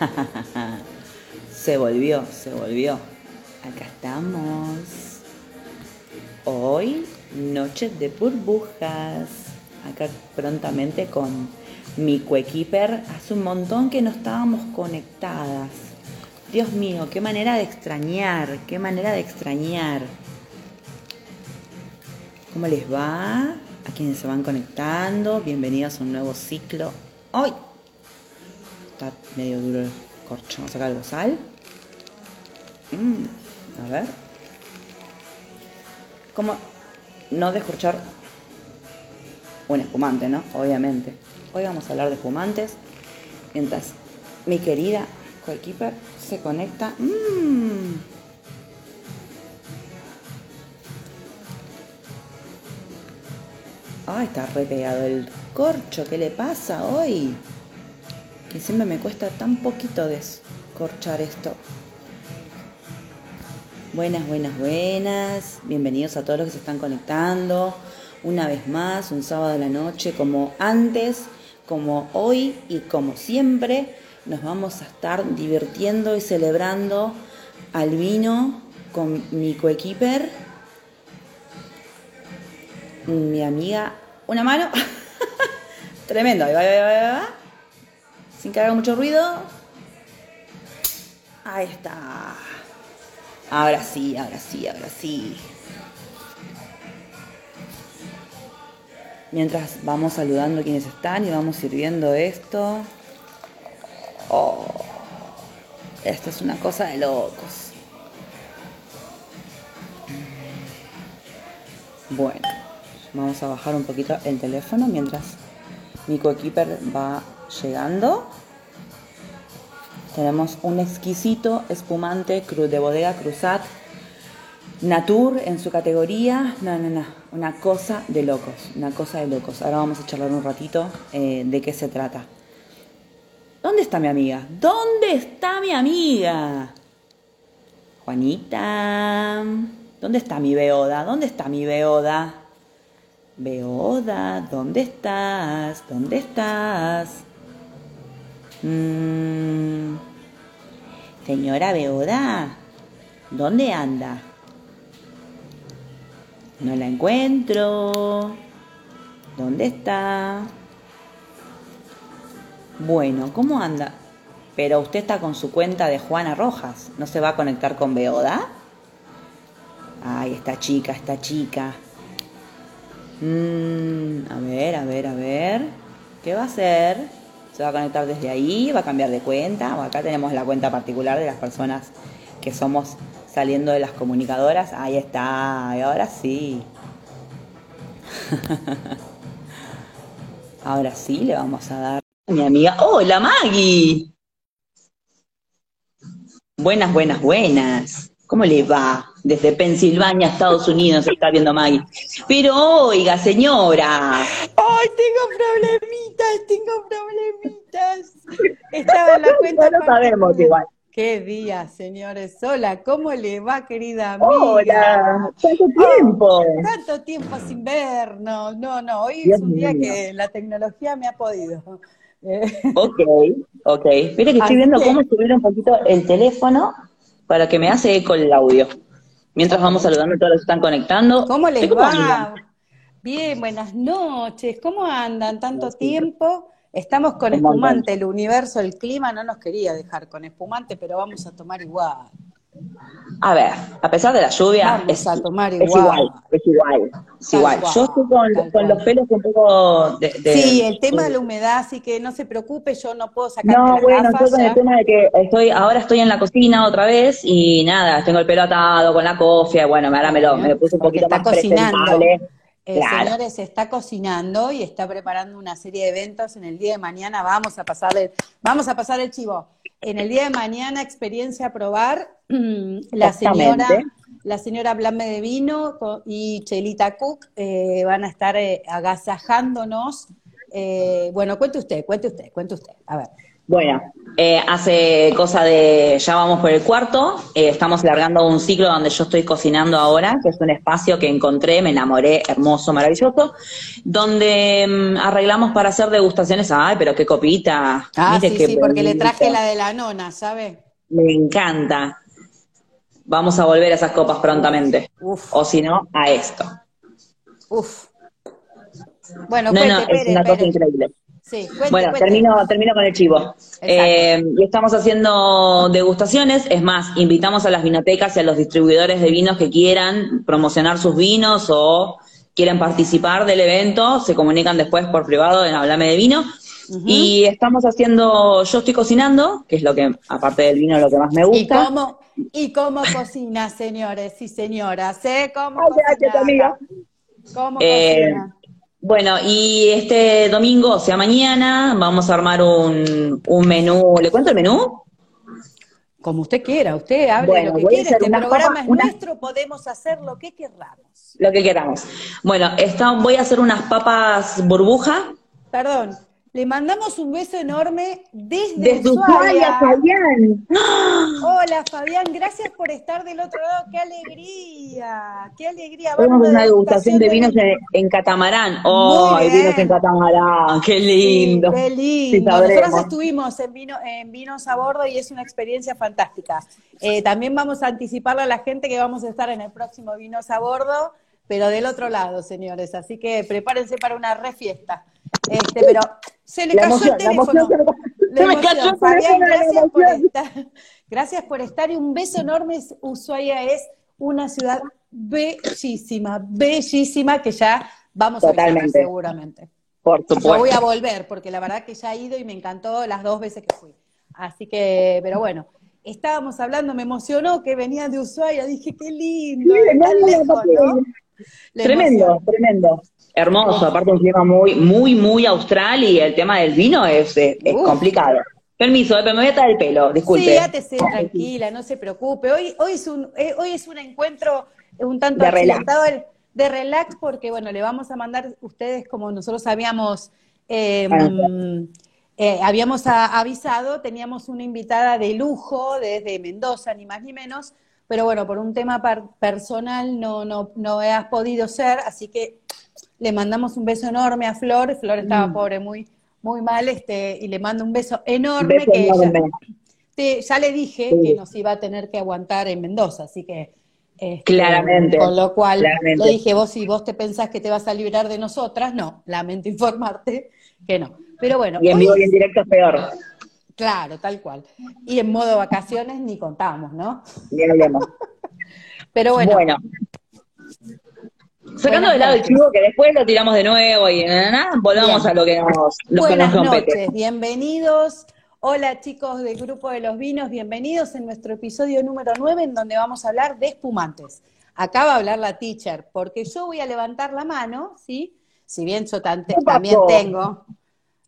se volvió, se volvió. Acá estamos. Hoy, noche de burbujas. Acá prontamente con mi coequiper. Hace un montón que no estábamos conectadas. Dios mío, qué manera de extrañar, qué manera de extrañar. ¿Cómo les va? A quienes se van conectando, bienvenidos a un nuevo ciclo. ¡Ay! Está medio duro el corcho. Vamos a sacar algo sal. Mm, a ver. ¿Cómo no descorchar un espumante, no? Obviamente. Hoy vamos a hablar de espumantes. Mientras mi querida coequiper se conecta. Mmm. Ay, está re pegado el corcho. ¿Qué le pasa hoy? Que siempre me cuesta tan poquito descorchar esto. Buenas, buenas, buenas. Bienvenidos a todos los que se están conectando. Una vez más, un sábado de la noche, como antes, como hoy y como siempre, nos vamos a estar divirtiendo y celebrando al vino con mi coequiper, mi amiga. Una mano. Tremendo. Ahí va, ahí va, va. Sin que haga mucho ruido. Ahí está. Ahora sí, ahora sí, ahora sí. Mientras vamos saludando a quienes están y vamos sirviendo esto. Oh, esto es una cosa de locos. Bueno, vamos a bajar un poquito el teléfono mientras mi coequiper va llegando. Tenemos un exquisito espumante de bodega Cruzat Natur en su categoría. No, no, no. Una cosa de locos. Una cosa de locos. Ahora vamos a charlar un ratito eh, de qué se trata. ¿Dónde está mi amiga? ¿Dónde está mi amiga? Juanita. ¿Dónde está mi Beoda? ¿Dónde está mi Beoda? Beoda, ¿dónde estás? ¿Dónde estás? Mm. Señora Beoda, ¿dónde anda? No la encuentro. ¿Dónde está? Bueno, ¿cómo anda? Pero usted está con su cuenta de Juana Rojas. ¿No se va a conectar con Beoda? Ay, esta chica, esta chica. Mm, a ver, a ver, a ver. ¿Qué va a hacer? ¿Se va a conectar desde ahí? ¿Va a cambiar de cuenta? Acá tenemos la cuenta particular de las personas que somos saliendo de las comunicadoras. Ahí está, y ahora sí. ahora sí le vamos a dar mi amiga. ¡Hola, Maggie! Buenas, buenas, buenas. ¿Cómo le va? Desde Pensilvania, Estados Unidos, está viendo Maggie. Pero oiga, señora. ¡Ay, tengo problemitas, tengo problemitas! Estaba en la cuenta. No lo sabemos igual. Qué día, señores. Hola, ¿cómo le va, querida amiga? Hola, tanto tiempo. tanto tiempo sin vernos. No, no, hoy es un día que la tecnología me ha podido. Ok, ok. Mire que estoy viendo cómo subir un poquito el teléfono para que me hace eco el audio. Mientras vamos saludando a todos los que están conectando. ¿Cómo les va? Bien, buenas noches. ¿Cómo andan? Tanto tiempo. Estamos con espumante, el universo, el clima no nos quería dejar con espumante, pero vamos a tomar igual. A ver, a pesar de la lluvia, es, a tomar igual. es igual. Es igual, Yo estoy con, los pelos un poco de, Sí, el tema de la humedad, así que no se preocupe, yo no puedo sacar No, bueno, estoy con el tema de que estoy, ahora estoy en la cocina otra vez y nada, tengo el pelo atado con la cofia, bueno, ahora me lo, me puse un poquito está más cocinando. presentable. Eh, Señores, está cocinando y está preparando una serie de eventos. En el día de mañana vamos a pasar el, vamos a pasar el chivo. En el día de mañana, experiencia a probar, la señora, la señora Blame de Vino y Chelita Cook eh, van a estar eh, agasajándonos. bueno, cuente usted, cuente usted, cuente usted. A ver. Bueno, eh, hace cosa de, ya vamos por el cuarto, eh, estamos largando un ciclo donde yo estoy cocinando ahora, que es un espacio que encontré, me enamoré, hermoso, maravilloso, donde mm, arreglamos para hacer degustaciones, ay, pero qué copita. Ah, sí, sí, porque le traje la de la nona, ¿sabe? Me encanta. Vamos a volver a esas copas prontamente. Uf, O si no, a esto. uf. Bueno, No, cuente, no, es Pere, una cosa increíble. Sí, cuente, Bueno, cuente. termino, termino con el chivo. Eh, y estamos haciendo degustaciones, es más, invitamos a las vinotecas y a los distribuidores de vinos que quieran promocionar sus vinos o quieran participar del evento, se comunican después por privado en Hablame de Vino. Y estamos haciendo, yo estoy cocinando, que es lo que, aparte del vino, lo que más me ¿Y gusta. cómo, ¿Y cómo cocina, señores y señoras? ¿Eh? ¿Cómo Ay, cocina? gracias, amiga. ¿Cómo Eh, cocina? Bueno, y este domingo, o sea, mañana, vamos a armar un, un menú. ¿Le cuento el menú? Como usted quiera, usted hable Bueno, lo que quiera, este programa papas- es unas- nuestro, podemos hacer lo que querramos. Lo que queramos. Bueno, esta, voy a hacer unas papas burbuja Perdón, le mandamos un beso enorme desde, desde Ushuaia. Ushuaia, Fabián. Hola Fabián, gracias por estar del otro lado, qué alegría, qué alegría. Vamos a una degustación de vinos vino. en, catamarán. ¡Oh, vinos en catamarán! ¡Qué lindo! Sí, qué lindo. Sí. Nosotros estuvimos en, vino, en Vinos a Bordo y es una experiencia fantástica. Eh, también vamos a anticiparle a la gente que vamos a estar en el próximo Vinos a Bordo, pero del otro lado, señores. Así que prepárense para una refiesta. Este, pero se le La cayó emoción, el la teléfono. emoción, La emoción. Fabián, gracias por estar. Gracias por estar y un beso enorme. Ushuaia es una ciudad bellísima, bellísima que ya vamos a visitar Totalmente. seguramente. Por Yo supuesto. voy a volver, porque la verdad que ya he ido y me encantó las dos veces que fui. Así que, pero bueno, estábamos hablando, me emocionó que venía de Ushuaia, dije, qué lindo, Sí, tan no, lejos, ¿no? La Tremendo, emoción. tremendo. Hermoso, aparte un clima muy, muy, muy austral y el tema del vino es, es, es complicado. Permiso, eh, pero me voy a traer el pelo, disculpe. Sí, átese, tranquila, no se preocupe. Hoy, hoy, es un, eh, hoy es un encuentro un tanto De relax. accidentado de, relax porque, bueno, le vamos a mandar ustedes, como nosotros habíamos, eh, Ah. eh, habíamos a- avisado, teníamos una invitada de lujo desde Mendoza, ni más ni menos, pero bueno, por un tema par- personal no, no, no has podido ser, así que le mandamos un beso enorme a Flor. Flor estaba Mm. pobre, muy, muy mal, este, y le mando un beso enorme Beso que ella-. Sí, ya le dije Sí. que nos iba a tener que aguantar en Mendoza, así que este, Claramente, con lo cual claramente. le dije, vos si vos te pensás que te vas a librar de nosotras, no, lamento informarte que no. Pero bueno, Y en vivo y en directo es peor. Claro, tal cual. Y en modo vacaciones ni contamos, ¿no? Ni hablemos. Pero bueno, Bueno. Sacando de lado el chivo, que después lo tiramos de nuevo y na, na, na, volvamos Bien. a lo que nos, lo que buenas nos compete. noches, bienvenidos. Hola chicos del Grupo de los Vinos, bienvenidos en nuestro episodio número 9 en donde vamos a hablar de espumantes. Acá va a hablar la teacher, porque yo voy a levantar la mano, ¿sí? Si bien yo tan- ¿Qué también tengo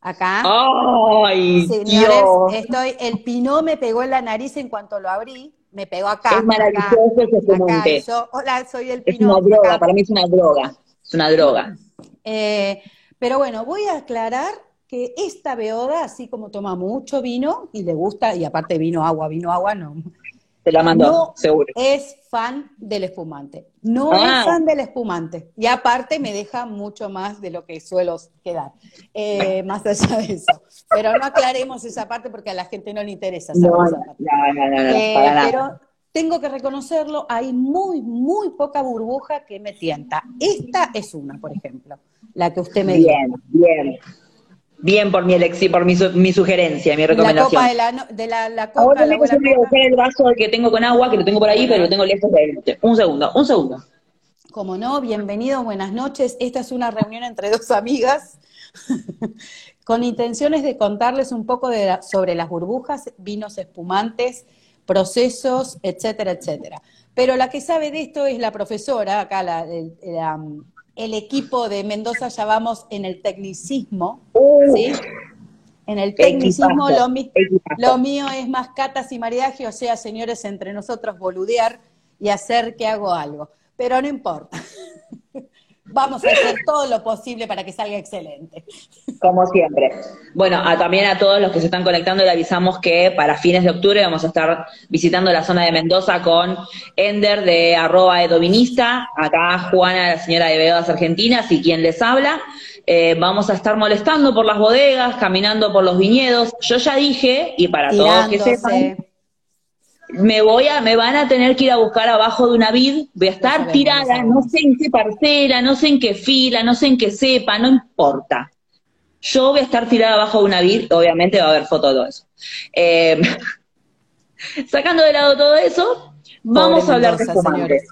acá. ¡Ay, Señores, Dios! estoy, el pinó me pegó en la nariz en cuanto lo abrí, me pegó acá. Es maravilloso acá, ese acá, y yo, hola, soy el Es pinó. una droga, acá. para mí es una droga. Es una droga. Eh, pero bueno, voy a aclarar que esta beoda, así como toma mucho vino y le gusta, y aparte vino agua, vino agua, no, Te la mandó, no seguro. es fan del espumante. No Ah. es fan del espumante. Y aparte me deja mucho más de lo que suelo quedar, eh, más allá de eso. Pero no aclaremos esa parte porque a la gente no le interesa saber No, esa parte. no, no, no, no, Eh, para nada. pero tengo que reconocerlo, hay muy, muy poca burbuja que me tienta. Esta es una, por ejemplo, la que usted me dio. Bien, bien. Por mi elección, por mi, su- mi sugerencia, mi La recomendación. copa de la, no- de la, la copa, Ahora la a copa. buscar el vaso que tengo con agua, que lo tengo por ahí, pero lo tengo lejos de él. Un segundo, un segundo. Como no, bienvenido, buenas noches. Esta es una reunión entre dos amigas con intenciones de contarles un poco de la- sobre las burbujas, vinos espumantes, procesos, etcétera, etcétera. Pero la que sabe de esto es la profesora, acá la- la- el equipo de Mendoza ya vamos en el tecnicismo, Uh, ¿sí? En el tecnicismo Equipazo, lo, mi- equipazo. lo mío es más catas y maridaje, o sea, señores, entre nosotros boludear y hacer que hago algo. Pero no importa. vamos a hacer todo lo posible para que salga excelente. Como siempre. Bueno, también a todos los que se están conectando le avisamos que para fines de octubre vamos a estar visitando la zona de Mendoza con Ender de arroba edovinista, acá Juana, la señora de Beodas Argentinas y quien les habla. Eh, vamos a estar molestando por las bodegas, caminando por los viñedos. Yo ya dije, y para todos que sepan, me voy a, me van a tener que ir a buscar abajo de una vid, voy a estar tirada, no sé en qué parcela, no sé en qué fila, no sé en qué cepa, no importa. Yo voy a estar tirada abajo de una vid, obviamente va a haber foto de todo eso. Eh, sacando de lado todo eso, vamos a hablar de espumantes.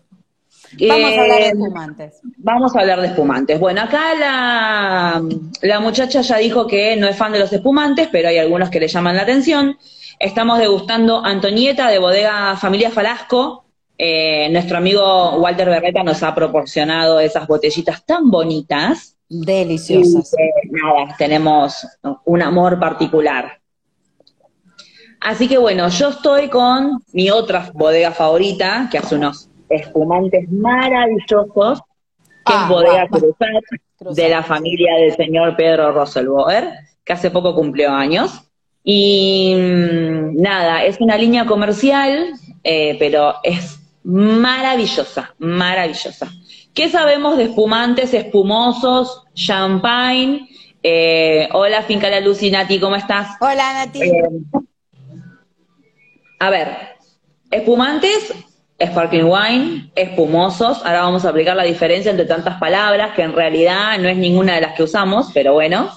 Vamos a hablar de espumantes. Vamos a hablar de espumantes. Bueno, acá la, la muchacha ya dijo que no es fan de los espumantes, pero hay algunos que le llaman la atención. Estamos degustando Antonieta de Bodega Familia Falasco. Eh, nuestro amigo Walter Berreta nos ha proporcionado esas botellitas tan bonitas. Deliciosas. nada, tenemos un amor particular. Así que bueno, yo estoy con mi otra bodega favorita, que hace unos espumantes maravillosos, que es ah, Bodega Cruzat, de la familia del señor Pedro Roselboer, que hace poco cumplió años. Y mm, nada, es una línea comercial, eh, pero es maravillosa, maravillosa. ¿Qué sabemos de espumantes, espumosos, champagne? Eh, hola, Finca La Luz y Nati, ¿cómo estás? Hola, Nati. Eh, a ver, espumantes, sparkling wine, espumosos. Ahora vamos a aplicar la diferencia entre tantas palabras, que en realidad no es ninguna de las que usamos, pero bueno.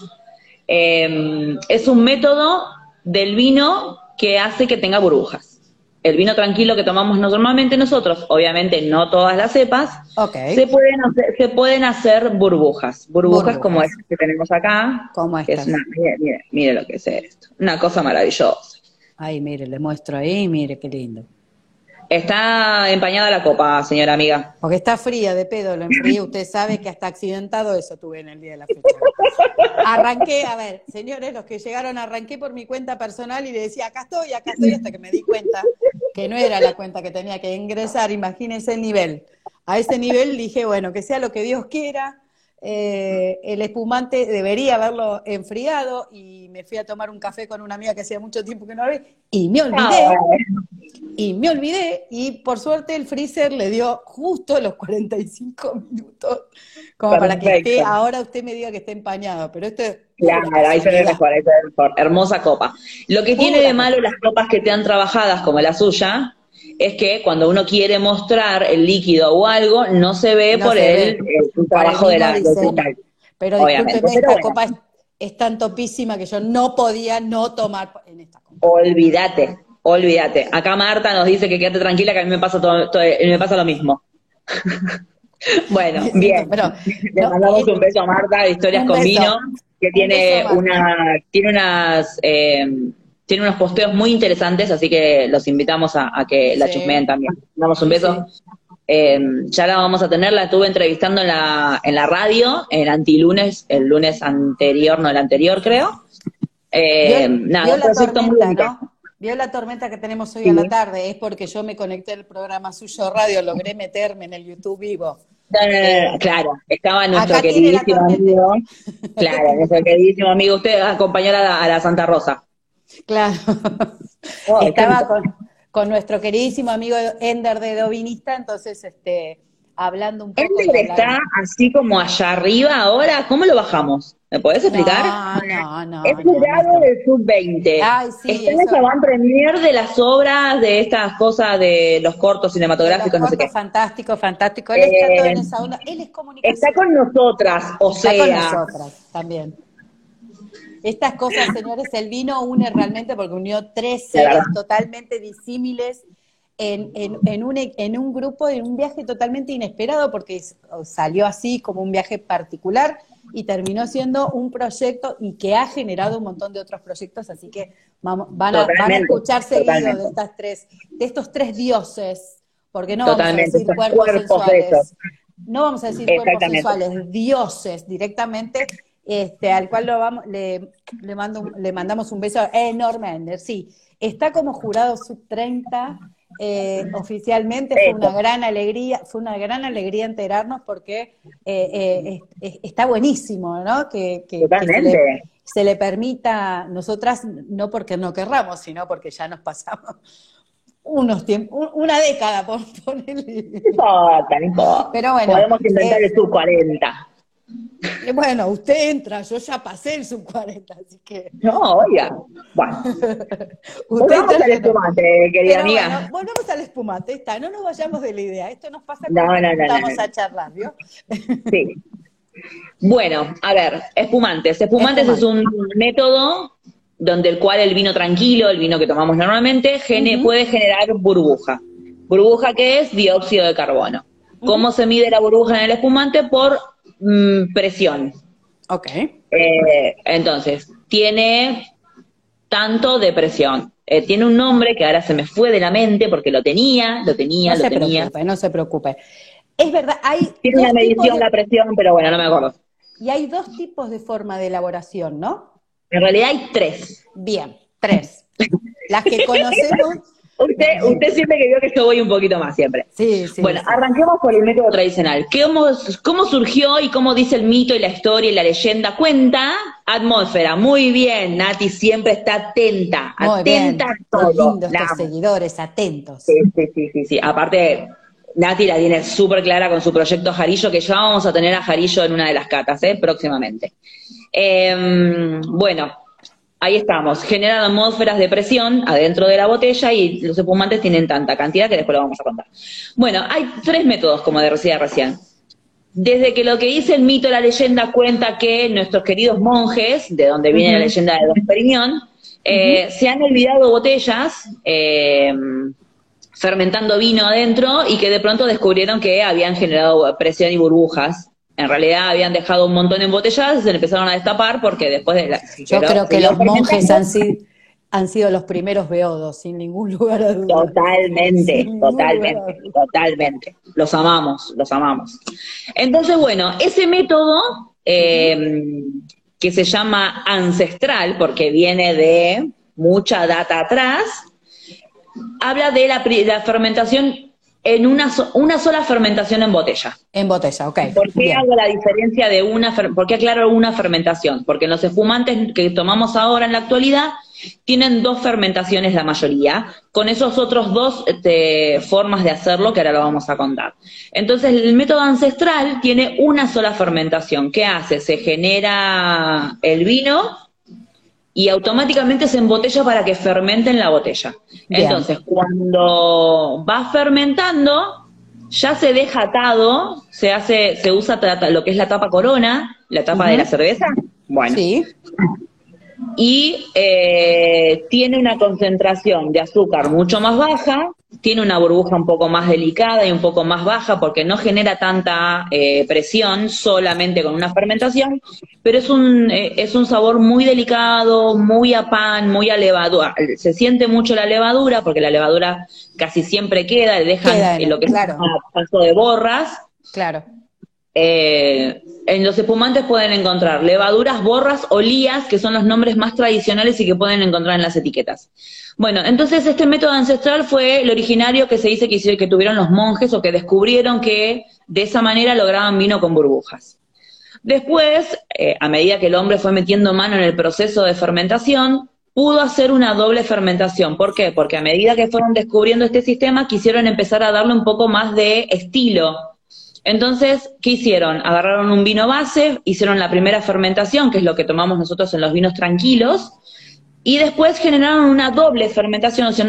Eh, es un método del vino que hace que tenga burbujas. El vino tranquilo que tomamos normalmente nosotros, obviamente no todas las cepas, se, pueden hacer, se pueden hacer burbujas. Burbujas, como esta que tenemos acá. Como esta. mire, mire lo que es esto. Una cosa maravillosa. Ay, mire, le muestro ahí, mire qué lindo. Está empañada la copa, señora amiga. Porque está fría, de pedo, lo enfríe. Usted sabe que hasta accidentado eso tuve en el día de la fecha. Arranqué, a ver, señores, los que llegaron, arranqué por mi cuenta personal y le decía, acá estoy, acá estoy, hasta que me di cuenta que no era la cuenta que tenía que ingresar. Imagínense el nivel. A ese nivel dije, bueno, que sea lo que Dios quiera. Eh, el espumante debería haberlo enfriado y me fui a tomar un café con una amiga que hacía mucho tiempo que no había y me olvidé. Ah, y me olvidé y por suerte el freezer le dio justo los 45 minutos como para que esté, ahora usted me diga que esté empañado, pero esto es... Claro, ahí se ve mejor, ahí se ve mejor. Hermosa copa. Lo que tiene de malo las copas que te han trabajadas como la suya es que cuando uno quiere mostrar el líquido o algo, no se ve por el, trabajo de la Pero discúlpeme, esta copa es, tan topísima que yo no podía no tomar en esta copa. Olvídate, olvídate. Acá Marta nos dice que quédate tranquila que a mí me pasa, todo, me pasa lo mismo. bueno, bien. Le mandamos un beso a Marta de Historias con Vino, que tiene una, tiene unas eh, tiene unos posteos muy interesantes, así que los invitamos a, que la chusmeen también. Damos un beso. Eh, ya la vamos a tener, la estuve entrevistando en la, en la radio, el antilunes, el lunes anterior, no el anterior creo. Eh, nada, ¿no? Vio la tormenta que tenemos hoy a la tarde, es porque yo me conecté al programa suyo radio, logré meterme en el YouTube vivo. claro, estaba nuestro queridísimo amigo, claro, nuestro queridísimo amigo, usted acompañar a la Santa Rosa. Claro. Oh, Estaba con, nuestro queridísimo amigo Ender de Dovinista, entonces este, hablando un poco. ¿Ender está así como allá arriba ahora? ¿Cómo lo bajamos? ¿Me podés explicar? No, no, no. Es jurado del Sub-20. Ay, sí. Está en van premier de las obras, de estas cosas de los cortos cinematográficos, no sé qué. Fantástico, fantástico. Él está todo en eh, esa onda. Él es comunicación. Está con nosotras, o sea. Está con nosotras también. Estas cosas, señores, el vino une realmente porque unió tres seres totalmente disímiles en, en, un, en un grupo, en un viaje totalmente inesperado porque salió así como un viaje particular y terminó siendo un proyecto y que ha generado un montón de otros proyectos, así que vamos, van, a, van a escuchar seguido de estas tres, de estos tres dioses, porque no vamos a decir cuerpos, sensuales. No vamos a decir cuerpos sensuales, dioses directamente, este, al cual lo vamos, le, mando, le mandamos un beso enorme a Ender. Sí, está como jurado sub 30 eh, oficialmente fue una gran alegría, fue una gran alegría enterarnos porque eh, eh, está buenísimo, ¿no? Que, se, le, permita, nosotras, no porque no querramos, sino porque ya nos pasamos unos tiempos, una década por ponerle. No importa, no importa. Pero bueno. Podemos inventar el sub 40. Bueno, usted entra, yo ya pasé el sub 40, así que. No, oiga. Bueno. volvamos al espumante, querida amiga. volvamos al espumante, está, no nos vayamos de la idea. Esto nos pasa cuando estamos a charlar, ¿vio? Sí. Bueno, a ver, espumantes. Espumantes es un método donde el cual el vino tranquilo, el vino que tomamos normalmente, puede generar burbuja. ¿Burbuja qué es? Dióxido de carbono. ¿Cómo se mide la burbuja en el espumante? Por Mm, presión. Ok. Eh, entonces, tiene tanto de presión. Eh, tiene un nombre que ahora se me fue de la mente porque lo tenía, lo tenía, no lo se tenía. Preocupe, no se preocupe. Es verdad, hay. Tiene una medición la presión, pero bueno, no me acuerdo. Y hay dos tipos de forma de elaboración, ¿no? En realidad hay tres. Bien, tres. Las que conocemos Usted, usted siempre que vio que yo voy un poquito más siempre. Sí, sí. Bueno, arranquemos por el método tradicional. ¿Cómo, ¿Cómo surgió y cómo dice el mito y la historia y la leyenda? Cuenta atmósfera. Muy bien, Nati siempre está atenta, atenta a todo. Los seguidores, atentos. Sí, sí, sí, sí, Aparte, Nati la tiene súper clara con su proyecto Jarillo, que ya vamos a tener a Jarillo en una de las catas, ¿eh? próximamente. Em, bueno, ahí estamos, generan atmósferas de presión adentro de la botella y los espumantes tienen tanta cantidad que después lo vamos a contar. Bueno, hay tres métodos, como decía recién. Desde que lo que dice el mito, la leyenda cuenta que nuestros queridos monjes, de donde viene la leyenda de Don Periñón, eh, se han olvidado botellas eh, fermentando vino adentro y que de pronto descubrieron que habían generado presión y burbujas en realidad habían dejado un montón embotelladas y se empezaron a destapar porque después de la... Yo creo que los monjes han sido, han sido los primeros beodos, sin ningún lugar a duda. Totalmente, totalmente, totalmente. Los amamos, los amamos. Entonces, bueno, ese método eh, que se llama ancestral, porque viene de mucha data atrás, habla de la, la fermentación en una, una sola fermentación en botella. En botella, ok. ¿Por qué hago la diferencia de una, por qué aclaro una fermentación? Porque los espumantes que tomamos ahora en la actualidad tienen dos fermentaciones la mayoría, con esos otros dos este, formas de hacerlo que ahora lo vamos a contar. Entonces, el método ancestral tiene una sola fermentación. ¿Qué hace? Se genera el vino, y automáticamente se embotella para que fermente en la botella. Entonces, cuando va fermentando, ya se deja atado, se hace, se usa lo que es la tapa corona, la tapa de la cerveza. Bueno. Sí y eh, tiene una concentración de azúcar mucho más baja, tiene una burbuja un poco más delicada y un poco más baja porque no genera tanta eh, presión solamente con una fermentación, pero es un, eh, es un sabor muy delicado, muy a pan, muy a levadura. Se siente mucho la levadura porque la levadura casi siempre queda, le dejan lo que es un paso de borras. Claro. Eh, en los espumantes pueden encontrar levaduras, borras o lías, que son los nombres más tradicionales y que pueden encontrar en las etiquetas. Bueno, entonces este método ancestral fue el originario que se dice que, que tuvieron los monjes o que descubrieron que de esa manera lograban vino con burbujas. Después, eh, a medida que el hombre fue metiendo mano en el proceso de fermentación, pudo hacer una doble fermentación. ¿Por qué? Porque a medida que fueron descubriendo este sistema, quisieron empezar a darle un poco más de estilo entonces, ¿qué hicieron? Agarraron un vino base, hicieron la primera fermentación, que es lo que tomamos nosotros en los vinos tranquilos, y después generaron una doble fermentación, o sea,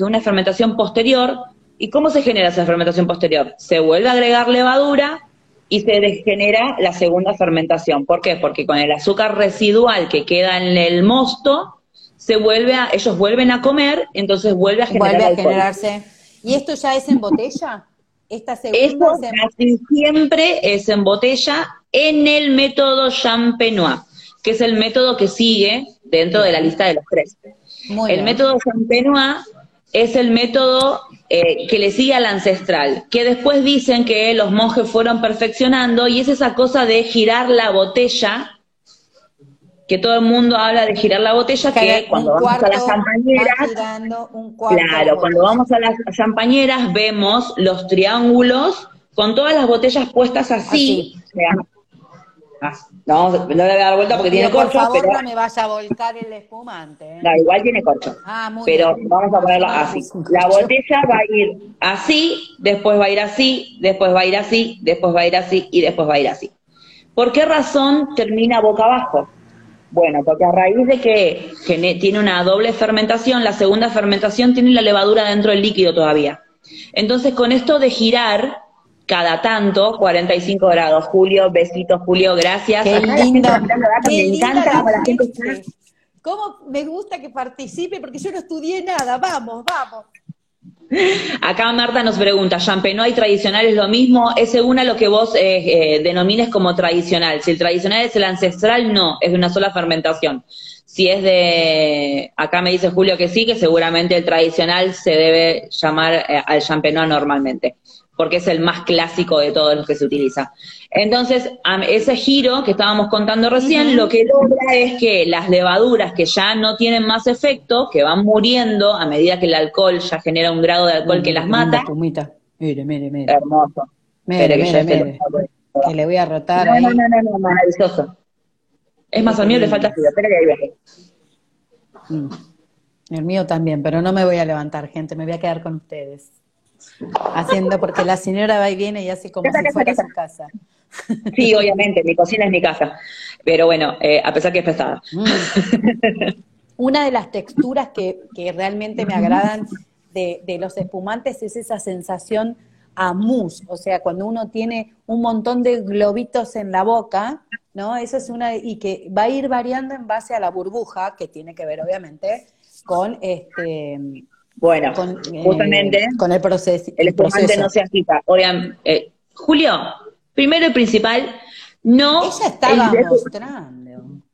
una, fermentación posterior. ¿Y cómo se genera esa fermentación posterior? Se vuelve a agregar levadura y se degenera la segunda fermentación. ¿Por qué? Porque con el azúcar residual que queda en el mosto, se vuelve a, ellos vuelven a comer, entonces vuelve a generar Vuelve a generarse. ¿Y esto ya es en botella? Esta segunda casi siempre es en botella en el método Champenois, que es el método que sigue dentro de la lista de los tres. el método Champenois es el método eh, que le sigue al ancestral, que después dicen que los monjes fueron perfeccionando y es esa cosa de girar la botella que todo el mundo habla de girar la botella, que, cuando vamos a las champañeras, claro, cuando vamos a las champañeras vemos los triángulos con todas las botellas puestas así. Ah, no, no le voy a dar vuelta porque tiene corcho. Por favor, pero... no me vaya a volcar el espumante. ¿eh? No, igual tiene corcho. Ah, muy pero vamos a ponerlo así. La botella va a ir así, después va a ir así, después va a ir así, después va a ir así y después va a ir así. ¿Por qué razón termina boca abajo? Bueno, porque a raíz de que tiene una doble fermentación, la segunda fermentación tiene la levadura dentro del líquido todavía. Entonces, con esto de girar cada tanto, 45 grados, Julio, besitos, Julio, gracias. Qué linda, me encanta la gente ¿Cómo me gusta que participe? Porque yo no estudié nada, vamos, vamos. Acá Marta nos pregunta, ¿champenois tradicional es lo mismo? Es según a lo que vos eh, eh, denomines como tradicional. Si el tradicional es el ancestral, no, es de una sola fermentación. Si es de, acá me dice Julio que sí, que seguramente el tradicional se debe llamar eh, al champenois normalmente porque es el más clásico de todos los que se utiliza. Entonces, ese giro que estábamos contando recién, lo que logra es que las levaduras que ya no tienen más efecto, que van muriendo a medida que el alcohol ya genera un grado de alcohol que las mata. Mire, mire, mire. Hermoso. Mire, mire, mire. Que le voy a rotar no, ahí. No, no, no, no, maravilloso. Es más, al mío le falta frío. Espera que ahí viaje. Mm. El mío también, pero no me voy a levantar, gente. Me voy a quedar con ustedes haciendo, porque la señora va y viene y hace como si fuera su casa. Sí, obviamente, mi cocina es mi casa, pero bueno, eh, a pesar que es pesada. Mm. Una de las texturas que, realmente me agradan de, los espumantes es esa sensación a mousse, o sea, cuando uno tiene un montón de globitos en la boca, ¿no? Esa es una, y que va a ir variando en base a la burbuja, que tiene que ver obviamente con este bueno, eh, justamente con el proceso. El espumante no se agita. Oigan, eh, Julio, primero y principal, no. Ella estaba mostrando.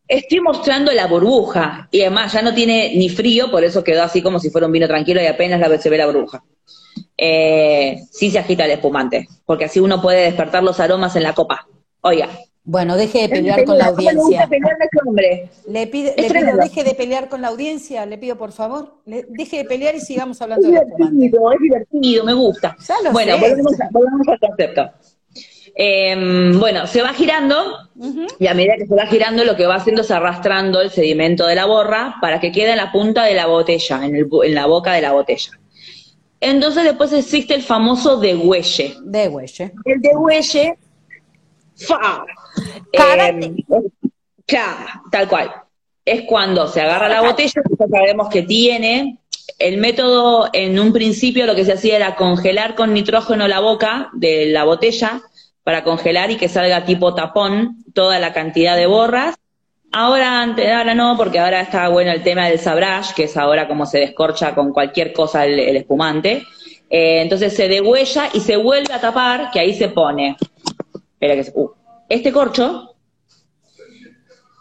Estoy mostrando la burbuja y además ya no tiene ni frío, por eso quedó así como si fuera un vino tranquilo y apenas la, se ve la burbuja. Eh, sí se agita el espumante, porque así uno puede despertar los aromas en la copa. Oiga, bueno, deje de pelear con la audiencia. Le, pide, le pido, deje de pelear con la audiencia, le pido por favor. deje de pelear y sigamos hablando es divertido, Es divertido, me gusta. bueno, volvemos, al concepto. Em, bueno, se va girando y a medida que se va girando lo que va haciendo es arrastrando el sedimento de la borra para que quede en la punta de la botella, en, el, en la boca de la botella. Entonces después existe el famoso degüelle. Degüelle. El degüelle ¡Fa! Eh, tal cual. Es cuando se agarra la botella, ya sabemos que tiene. El método, en un principio, lo que se hacía era congelar con nitrógeno la boca de la botella para congelar y que salga tipo tapón toda la cantidad de borras. Ahora, ahora no, porque ahora está bueno el tema del sabrage, que es ahora como se descorcha con cualquier cosa el, espumante. Eh, entonces se degüella y se vuelve a tapar, que ahí se pone que uh, este corcho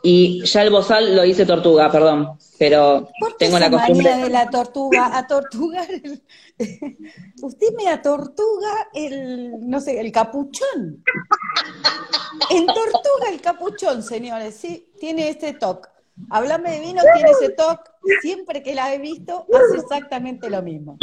y ya el bozal lo hice tortuga, perdón, pero tengo la costumbre de la tortuga a tortugar usted me atortuga el no sé, el capuchón. En tortuga el capuchón, señores, sí, tiene este toque. Háblame de vino, tiene ese toque. Siempre que la he visto, hace exactamente lo mismo.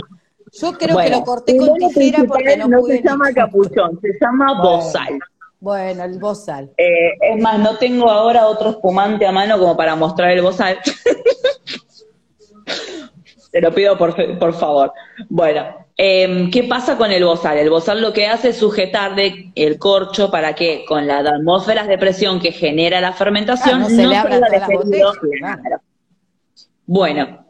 Yo creo que lo corté con tijera porque no, no se llama capuchón, se llama bozal. Bueno, el bozal. Eh, es más, no tengo ahora otro espumante a mano como para mostrar el bozal. Te lo pido por, por favor. Bueno, em, ¿qué pasa con el bozal? El bozal lo que hace es sujetar de el corcho para que con las atmósferas de presión que genera la fermentación no, se le abra Bueno,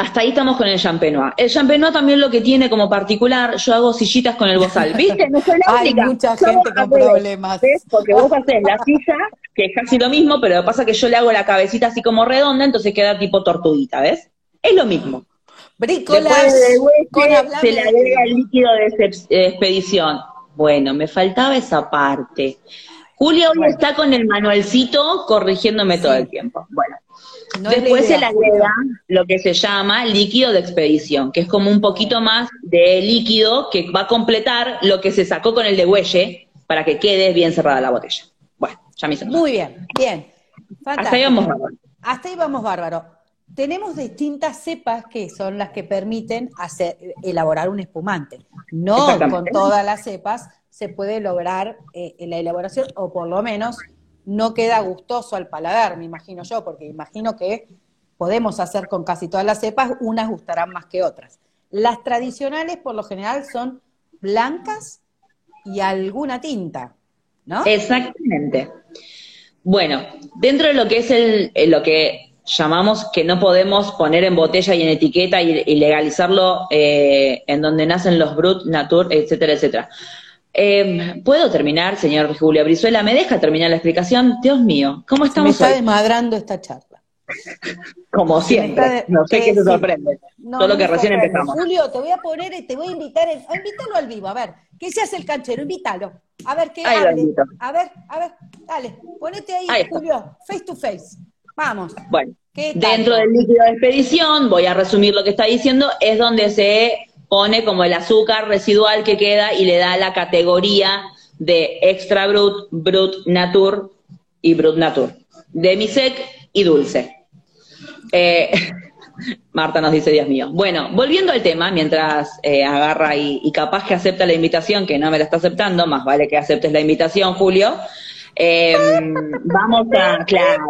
hasta ahí estamos con el champenois. El champenois también lo que tiene como particular, yo hago sillitas con el bozal, ¿viste? No soy la Hay mucha gente con problemas. Porque vos haces la silla, que es casi lo mismo, pero lo que pasa es que yo le hago la cabecita así como redonda, entonces queda tipo tortuguita, ¿ves? Es lo mismo. Bricolas, se le agrega el líquido de expedición. Bueno, me faltaba esa parte. Julio hoy está con el manualcito corrigiéndome todo el tiempo. Bueno, Después se le agrega lo que se llama líquido de expedición, que es como un poquito más de líquido que va a completar lo que se sacó con el de huelle para que quede bien cerrada la botella. Bueno, ya me hizo. Muy bien, bien. Hasta ahí vamos bárbaro. Hasta ahí vamos bárbaro. Tenemos distintas cepas que son las que permiten hacer, elaborar un espumante. No con todas las cepas se puede lograr eh, la elaboración, o por lo menos no queda gustoso al paladar, me imagino yo, porque imagino que podemos hacer con casi todas las cepas, unas gustarán más que otras. Las tradicionales, por lo general, son blancas y alguna tinta, ¿no? Exactamente. Bueno, dentro de lo que es el, eh, lo que llamamos que no podemos poner en botella y en etiqueta y, legalizarlo eh, en donde nacen los Brut, Natur, etcétera, etcétera. Eh, ¿Puedo terminar, señor Julia Brizuela? ¿Me deja terminar la explicación? Dios mío, ¿cómo estamos Se me está desmadrando esta charla. Como siempre, no sé qué se sorprende. Todo que recién empezamos. Julio, te voy a poner, te voy a invitar, a invítalo al vivo, a ver, ¿qué se hace el canchero? Invítalo. A ver, qué hable. A ver, a ver, dale, ponete ahí, Julio, face to face. Vamos. Bueno, dentro del líquido de expedición, voy a resumir lo que está diciendo, es donde se pone como el azúcar residual que queda y le da la categoría de extra brut, brut natur y brut natur. Demisec y dulce. Eh, Marta nos dice, Dios mío. Bueno, volviendo al tema, mientras eh, agarra y, capaz que acepta la invitación, que no me la está aceptando, más vale que aceptes la invitación, Julio. Em, vamos a, claro.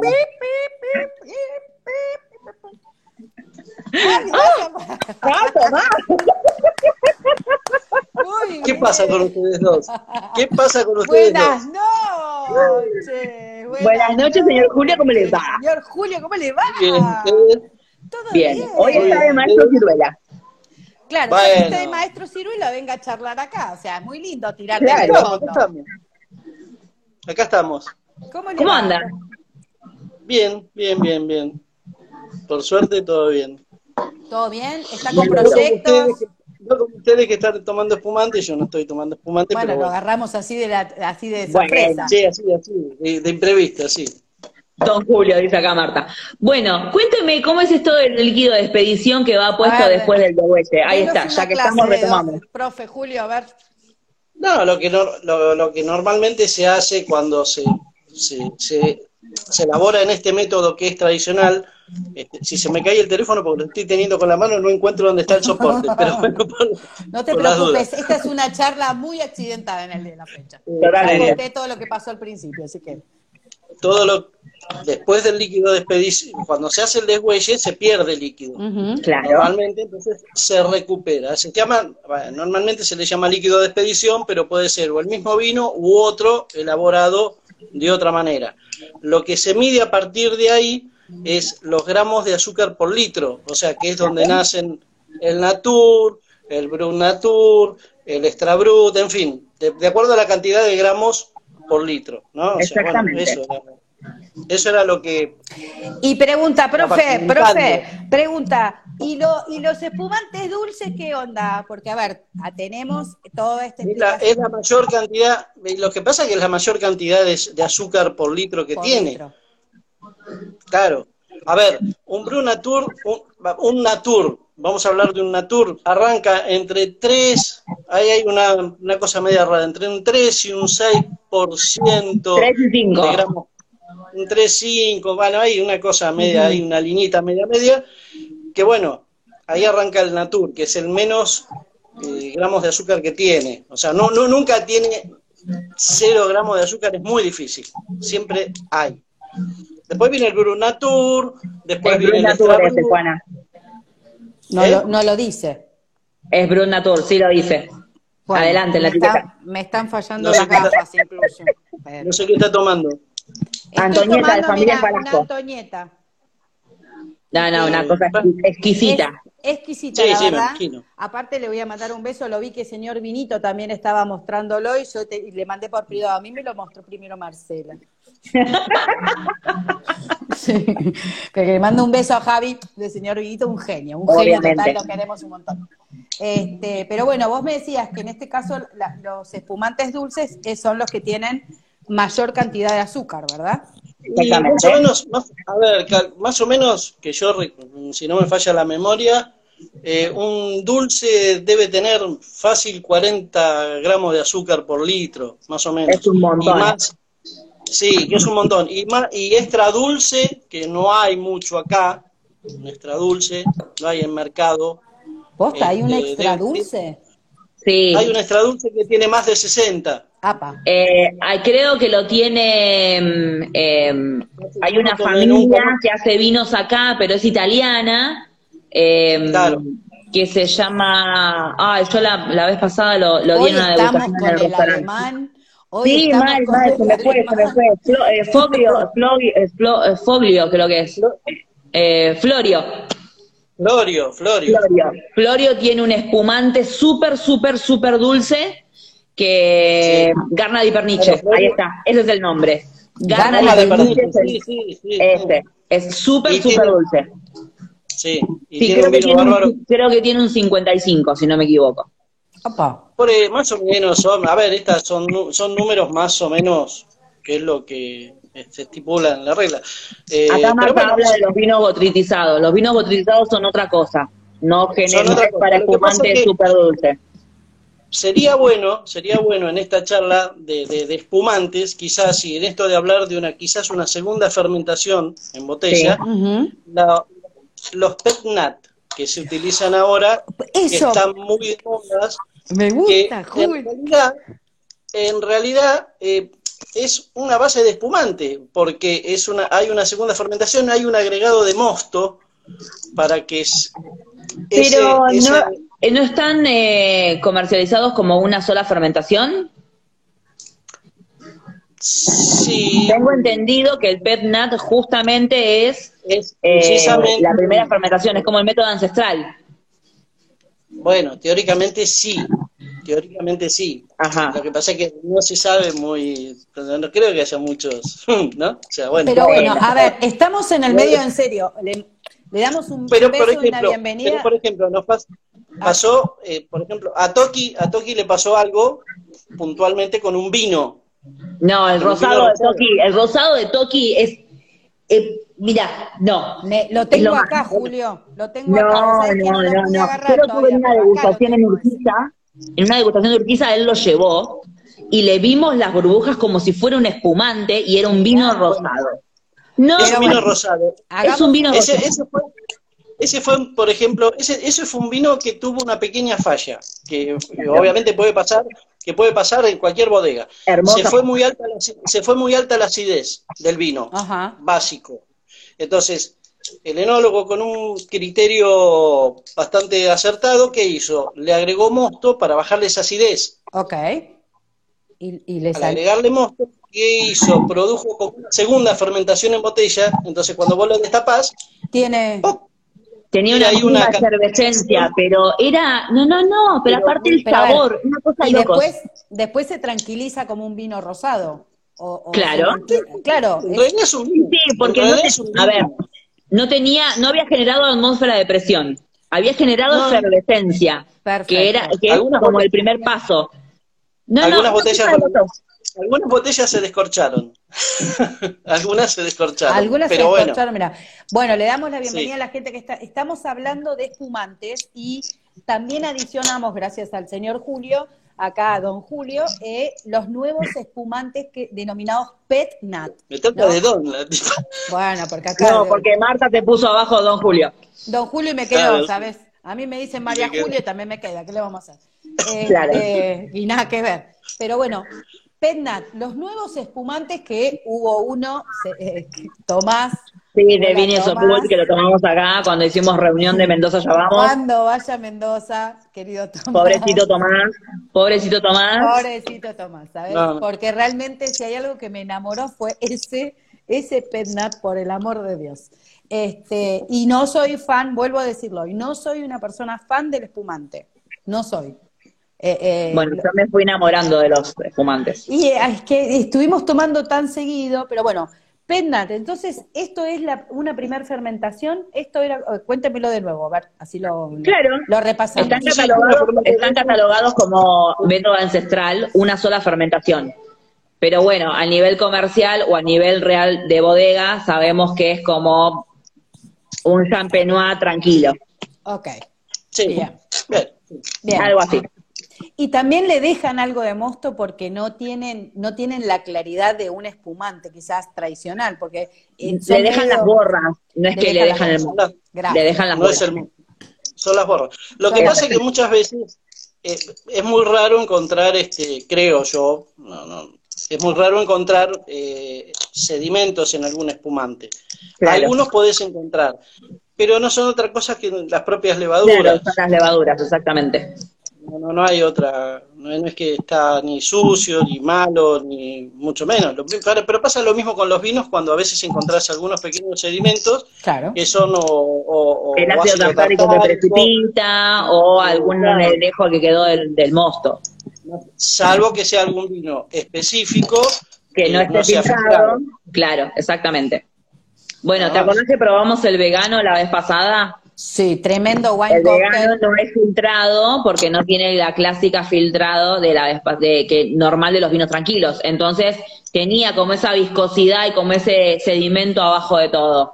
¿Qué pasa con ustedes dos? ¿Qué pasa con ustedes Buenas dos? noches. Buenas, noches, señor Julio, ¿cómo le va? Señor Julio, ¿cómo le va? Bien, ¿Todo bien. Hoy está de maestro Ciruela. Claro, bueno. si está de maestro Ciruela, venga a charlar acá. O sea, es muy lindo tirar claro. acá estamos. Acá estamos. ¿Cómo, ¿Cómo anda? Bien, bien, bien, bien. Por suerte, todo bien. ¿Todo bien? ¿Está con proyectos? No como ustedes que están tomando espumante, yo no estoy tomando espumante. Bueno, lo agarramos así de, la, así de sorpresa. sí, así, así, de, imprevisto, así. Don Julio, dice acá Marta. Bueno, cuénteme cómo es esto del líquido de expedición que va puesto después del degüelle. Ahí está, ya que estamos retomando. Profe Julio, a ver. No, lo que, no, lo, lo que normalmente se hace cuando se, se, se, se elabora en este método que es tradicional, si se me cae el teléfono porque lo estoy teniendo con la mano, no encuentro dónde está el soporte. pero no te preocupes, esta es una charla muy accidentada en el de la fecha. Ya conté todo lo que pasó al principio, así que. Todo lo después del líquido de expedición, cuando se hace el deshuelle, se pierde el líquido. Normalmente, entonces se recupera. Se llama, normalmente se le llama líquido de expedición, pero puede ser o el mismo vino u otro elaborado de otra manera. Lo que se mide a partir de ahí es los gramos de azúcar por litro, o sea que es donde nacen el Natur, el Brut Natur, el Extra Brut, en fin, de, acuerdo a la cantidad de gramos por litro, ¿no? Exactamente. eso, era, lo que... Y pregunta, profe, profe, pregunta, ¿y, lo, ¿y los espumantes dulces qué onda? Porque, a ver, tenemos todo este... Es la, es la mayor cantidad, lo que pasa es que es la mayor cantidad de, azúcar por litro que tiene. Claro. A ver, un Brut Natur, un, Natur, vamos a hablar de un Natur, arranca entre 3, ahí hay una, una cosa media rara, entre un 3 y un 6% 3 y 5. de gramos. Un 3, 5, bueno, hay una cosa media, hay una linita media media, que bueno, ahí arranca el Natur, que es el menos eh, gramos de azúcar que tiene. O sea, no, no, nunca tiene 0 gramos de azúcar, es muy difícil, siempre hay. Después viene el Brunatur, después viene el Natur ese, Juana. No, lo, no lo dice. Es Brunatur, sí lo dice. Adelante, me la me están fallando las gafas incluso. No sé qué está tomando. Antonieta, de familia mira, Una Antonieta. No, no, una cosa exquisita. exquisita, la verdad. Aparte le voy a mandar un beso, lo vi que el señor Vinito también estaba mostrándolo y yo le mandé por privado. A mí me lo mostró primero Marcela. Sí. Que le mando un beso a Javi, del señor Viguito, un genio, un genio total, lo queremos un montón. Este, pero bueno, vos me decías que en este caso los espumantes dulces son los que tienen mayor cantidad de azúcar, ¿verdad? más o menos, a ver, más o menos, que yo, si no me falla la memoria, eh, un dulce debe tener fácil 40 gramos de azúcar por litro, más o menos. Es un montón. Sí, que es un montón. Y, y extra dulce, que no hay mucho acá, un extra dulce, no hay en mercado. ¿Posta? ¿Hay un este, extra dulce? Sí. Hay un extra dulce que tiene más de 60. Eh, creo que lo tiene. Em, hay una familia que hace vinos acá, pero es italiana. Em, que se llama. Ah, yo la, la vez pasada lo, lo di en una degustación en el sí, mal, mal, se me fue, se me fue. Eh, Foglio, eh, eh, Foglio, creo que es. Eh, Florio. Florio, Florio. Florio. Florio tiene un espumante súper, súper, súper dulce que Garna di Pernice, ahí está, ese es el nombre. Garna, di Pernice, sí, sí, sí, ese, es súper, súper dulce. Sí, y creo, que tiene un, creo que tiene un 55, si no me equivoco. Por, más o menos son, a ver, estas son, son números más o menos, que es lo que se estipula en la regla. Eh, Acá Marta habla de los vinos botritizados. Los vinos botritizados son otra cosa, no generan para espumantes súper dulce sería bueno, sería bueno en esta charla de, de, espumantes, quizás y en esto de hablar de una, quizás una segunda fermentación en botella, los petnat que se utilizan ahora, que están muy modas, me gusta, que en realidad, en realidad eh, es una base de espumante, porque es una, hay una segunda fermentación, hay un agregado de mosto para que es, Pero no eh, ¿No están eh, comercializados como una sola fermentación? Sí. Tengo entendido que el PetNat justamente es, eh, la primera fermentación, es como el método ancestral. Bueno, teóricamente sí, teóricamente sí. Ajá. Lo que pasa es que no se sabe muy, no creo que haya muchos, ¿no? O sea, bueno. Pero bueno, a ver, estamos en el medio en serio. Le, damos un pero, beso y una bienvenida. Pero por ejemplo, nos pasa, pasó, eh, por ejemplo, a Toki, a Toki le pasó algo puntualmente con un vino. No, el rosado de Toki, el rosado de Toki es, eh, mira, no. lo tengo acá, Julio, lo tengo no, acá. No, no, no, no. Pero tuve en una degustación en Urquiza, en una degustación de Urquiza él lo llevó y le vimos las burbujas como si fuera un espumante y era un vino rosado. No, es un vino rosado. Es un vino rosado. ese fue, ese fue, por ejemplo, ese, ese fue un vino que tuvo una pequeña falla, que obviamente puede pasar, que puede pasar en cualquier bodega. Se fue muy alta la, se fue muy alta la acidez del vino, básico. Entonces, el enólogo con un criterio bastante acertado, ¿qué hizo? Le agregó mosto para bajarle esa acidez. Ok. Y, Al agregarle mosto, ¿qué hizo? Produjo una segunda fermentación en botella, entonces cuando vos lo destapás, tiene... Tenía una, una efervescencia, pero era, no, no, no, pero, aparte el sabor, una cosa y después, después se tranquiliza como un vino rosado. Claro. claro. sí, porque no a ver, no tenía, no había generado atmósfera de presión, había generado efervescencia, que era, que es como el primer paso. No, algunas botellas, algunas botellas se descorcharon. Algunas se descorcharon. Algunas pero se descorcharon, bueno. Bueno, le damos la bienvenida a la gente que está. Estamos hablando de espumantes y también adicionamos, gracias al señor Julio, acá a don Julio, eh, los nuevos espumantes que, denominados Pet Nat. Me trata de don, Bueno, porque acá. No, porque Marta te puso abajo don Julio. Don Julio y me quedó, ¿sabes? A mí me dicen María Julio y también me queda. ¿Qué le vamos a hacer? claro. Este, y nada que ver. Pero bueno, Petnat, los nuevos espumantes que hubo uno, eh, Tomás. Sí, de Vini Sopul, que lo tomamos acá cuando hicimos reunión de Mendoza, ya vamos. Cuando vaya a Mendoza, querido Tomás. Pobrecito Tomás, pobrecito Tomás. Pobrecito Tomás, ¿sabes? Porque realmente si hay algo que me enamoró fue ese, ese Petnat, por el amor de Dios. Este, y no soy fan, vuelvo a decirlo, y no soy una persona fan del espumante. No soy. Eh, eh, bueno, yo me fui enamorando de los espumantes. Y eh, es que estuvimos tomando tan seguido, pero bueno, Pennat, entonces, ¿esto es una primer fermentación? Esto era, cuéntemelo de nuevo, a ver, así lo, claro. lo repasamos. Están catalogados, están catalogados como método ancestral, una sola fermentación. Pero bueno, a nivel comercial o a nivel real de bodega, sabemos que es como un champenois tranquilo. Ok. Sí. Bien. Algo así. Y también le dejan algo de mosto porque no tienen, no tienen la claridad de un espumante, quizás tradicional, porque le dejan las borras, no es que le dejan el mosto, le dejan las borras. son las borras. Lo que pasa es que muchas veces eh, es muy raro encontrar, este, creo yo, no, no, es muy raro encontrar eh, sedimentos en algún espumante. Algunos podés encontrar, pero no son otra cosa que las propias levaduras. son las levaduras, exactamente. No, no, hay otra, no, es que está ni sucio, ni malo, ni mucho menos. Pero pasa lo mismo con los vinos cuando a veces encontrás algunos pequeños sedimentos que son o, el ácido tartárico que precipita o algún lejos que quedó del, mosto. Salvo que sea algún vino específico que no esté filtrado. Claro, exactamente. Bueno, ¿te acordás que probamos el vegano la vez pasada? Sí, tremendo wine El vegano no es filtrado porque no tiene la clásica filtrado de la de, que normal de los vinos tranquilos. Entonces tenía como esa viscosidad y como ese sedimento abajo de todo.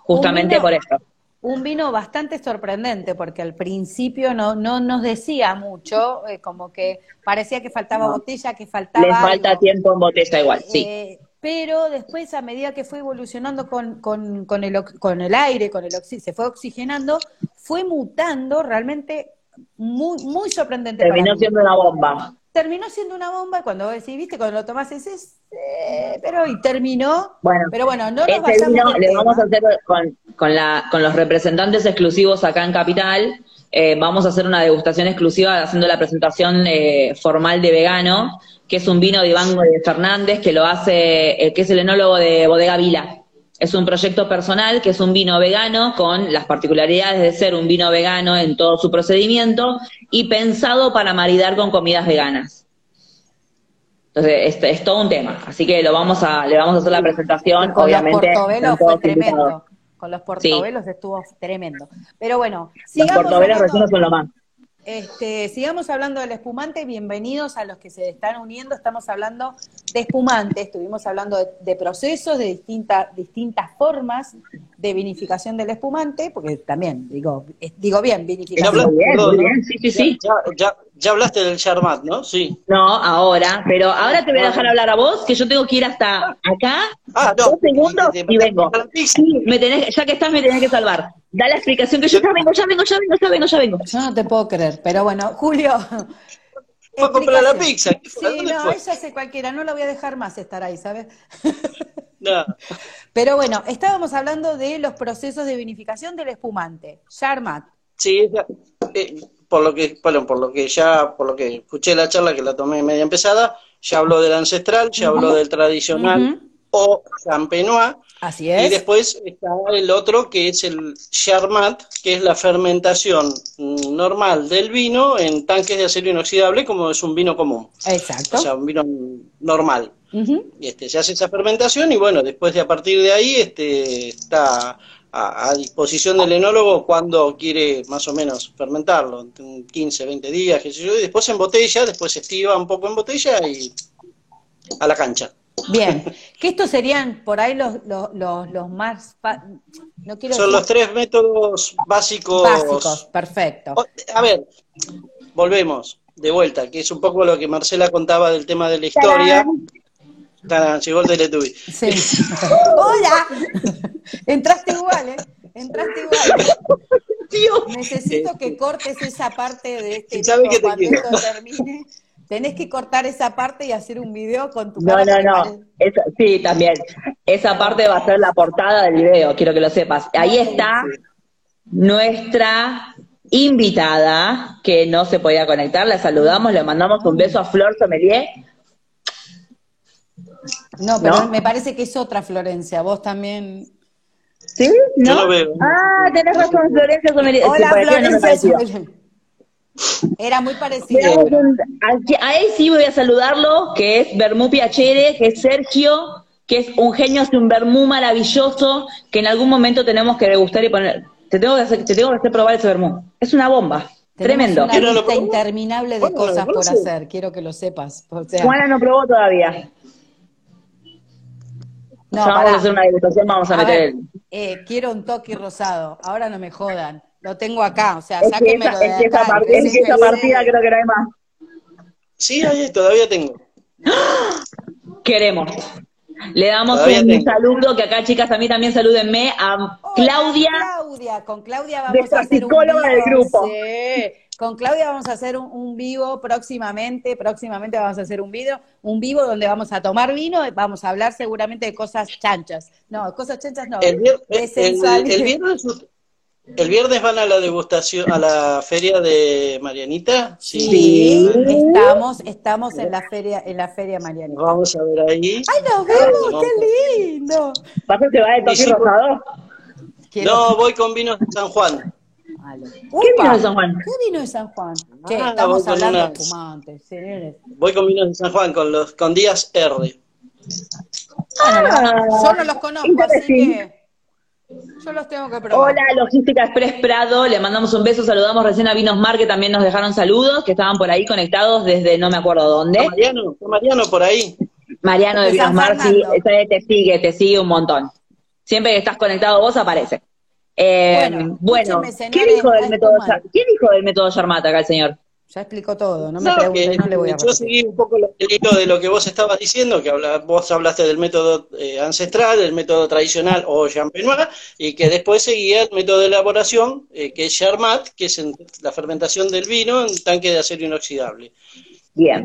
Justamente por eso. Un vino bastante sorprendente porque al principio no, no nos decía mucho, eh, como que parecía que faltaba botella, que faltaba. Le falta tiempo en botella igual, sí. Pero después a medida que fue evolucionando con, con, con, el, con el aire, con el se fue oxigenando, fue mutando realmente muy, muy sorprendente. Terminó siendo una bomba. Terminó siendo una bomba y cuando vos decís, viste, cuando lo tomás dices, eh, pero y terminó. Bueno, pero bueno, no nos este vino le vamos a hacer con, con, la, con los representantes exclusivos acá en Capital. Eh, vamos a hacer una degustación exclusiva haciendo la presentación eh, formal de vegano que es un vino de Iván Fernández, que lo hace, eh, que es el enólogo de Bodega Vila. Es un proyecto personal que es un vino vegano con las particularidades de ser un vino vegano en todo su procedimiento y pensado para maridar con comidas veganas. Entonces, este es todo un tema. Así que lo vamos a, le vamos a hacer la presentación, con obviamente. Los portobelos fue tremendo. Con los portobelos estuvo tremendo. Pero bueno, los portobelos recién son lo más. Este, sigamos hablando del espumante. Bienvenidos a los que se están uniendo. Estamos hablando de espumante. Estuvimos hablando de, procesos, de distintas distintas formas de vinificación del espumante, porque también, digo, digo bien, vinificación. Bien, bien, sí, sí, sí. Ya, ya, hablaste del Charmat, ¿no? Sí. No, ahora, pero ahora te voy a dejar hablar a vos, que yo tengo que ir hasta acá, ah, dos segundos y vengo. Sí, me tenés, ya que estás me tenés que salvar. Da la explicación que yo ya vengo, ya vengo, ya vengo, ya vengo, ya vengo. Yo no te puedo creer, pero bueno, Julio. Fue a comprar la pizza. Sí, no, esa hace cualquiera, no la voy a dejar más estar ahí, ¿sabes? Pero bueno, estábamos hablando de los procesos de vinificación del espumante. Charmat. Sí, eh, por lo que, bueno, por lo que ya, por lo que escuché la charla que la tomé media empezada, ya habló del ancestral, ya habló del tradicional o champenois. Así es. Y después está el otro que es el Charmat, que es la fermentación normal del vino en tanques de acero inoxidable, como es un vino común. Exacto. O sea, un vino normal y este, se hace esa fermentación y bueno, después de a partir de ahí este, está a, disposición del enólogo cuando quiere más o menos fermentarlo, 15, 20 días, qué sé yo, y después en botella, después se estiva un poco en botella y a la cancha. Bien, que estos serían por ahí los, los, los, más... No quiero Son los tres métodos básicos. Básicos, perfecto. A ver, volvemos de vuelta, que es un poco lo que Marcela contaba del tema de la historia. Llegó el Teletubby. Sí. ¡Hola! Entraste igual, ¿eh? Entraste igual. Tío. Necesito que cortes esa parte de este ¿Sabe que cuando esto termine. Tenés que cortar esa parte y hacer un video con tu No, no, no. sí, también. Esa parte va a ser la portada del video, quiero que lo sepas. Ahí está nuestra invitada que no se podía conectar. La saludamos, le mandamos un beso a Flor Sommelier no, pero me parece que es otra Florencia, vos también. ¿Sí? ¿No? lo veo. Ah, tenés razón, Florencia Hola, Florencia Era muy parecido. A él sí voy a saludarlo, que es Bermú Piacere, que es Sergio, que es un genio, es un Bermú maravilloso, que en algún momento tenemos que degustar y poner. Te tengo que hacer, te tengo que hacer probar ese Bermú. Es una bomba. Tremendo. Una lista interminable de cosas por hacer, quiero que lo sepas. O Juana no probó todavía. No, vamos a hacer una degustación, vamos a, meter eh, quiero un toque rosado, ahora no me jodan. Lo tengo acá, o sea, sáquenmelo de acá. Esa, partida, esa partida creo que no hay más. Sí, ahí todavía tengo. Queremos. Le damos un saludo, que acá chicas a mí también salúdenme, a Claudia. Claudia, con Claudia vamos a hacer un vivo, del grupo. Con Claudia vamos a hacer un, vivo próximamente, próximamente vamos a hacer un video, un vivo donde vamos a tomar vino, vamos a hablar seguramente de cosas chanchas. No, cosas chanchas no. El, viernes, ¿El viernes van a la degustación, a la feria de Marianita? Sí, estamos, estamos en la feria, en la feria Marianita. Vamos a ver ahí. ¡Ay, nos vemos! ¡Qué lindo! ¿Vas a va de toque rosado? No, voy con vinos de San Juan. ¿Qué vino de San Juan? ¿Qué vino de San Juan? Ah, estamos hablando de espumantes, Voy con vinos de San Juan, con los con Díaz R. Ah, yo no los conozco, así que yo los tengo que probar. Hola, Logística Express Prado, le mandamos un beso, saludamos recién a Vinos Mar, que también nos dejaron saludos, que estaban por ahí conectados desde no me acuerdo dónde. Mariano, Mariano por ahí. Mariano de, Vinos Mar, sí, te sigue, te sigue un montón. Siempre que estás conectado vos aparece. Eh, bueno, ¿qué, dijo del método, ¿qué dijo del método Yarmata acá el señor? Ya explicó todo, no me no, no le voy a Yo seguí un poco el hilo de lo que vos estabas diciendo, que vos hablaste del método eh, ancestral, del método tradicional o champenois, y que después seguía el método de elaboración, eh, que es Charmat, que es la fermentación del vino en tanque de acero inoxidable. Bien.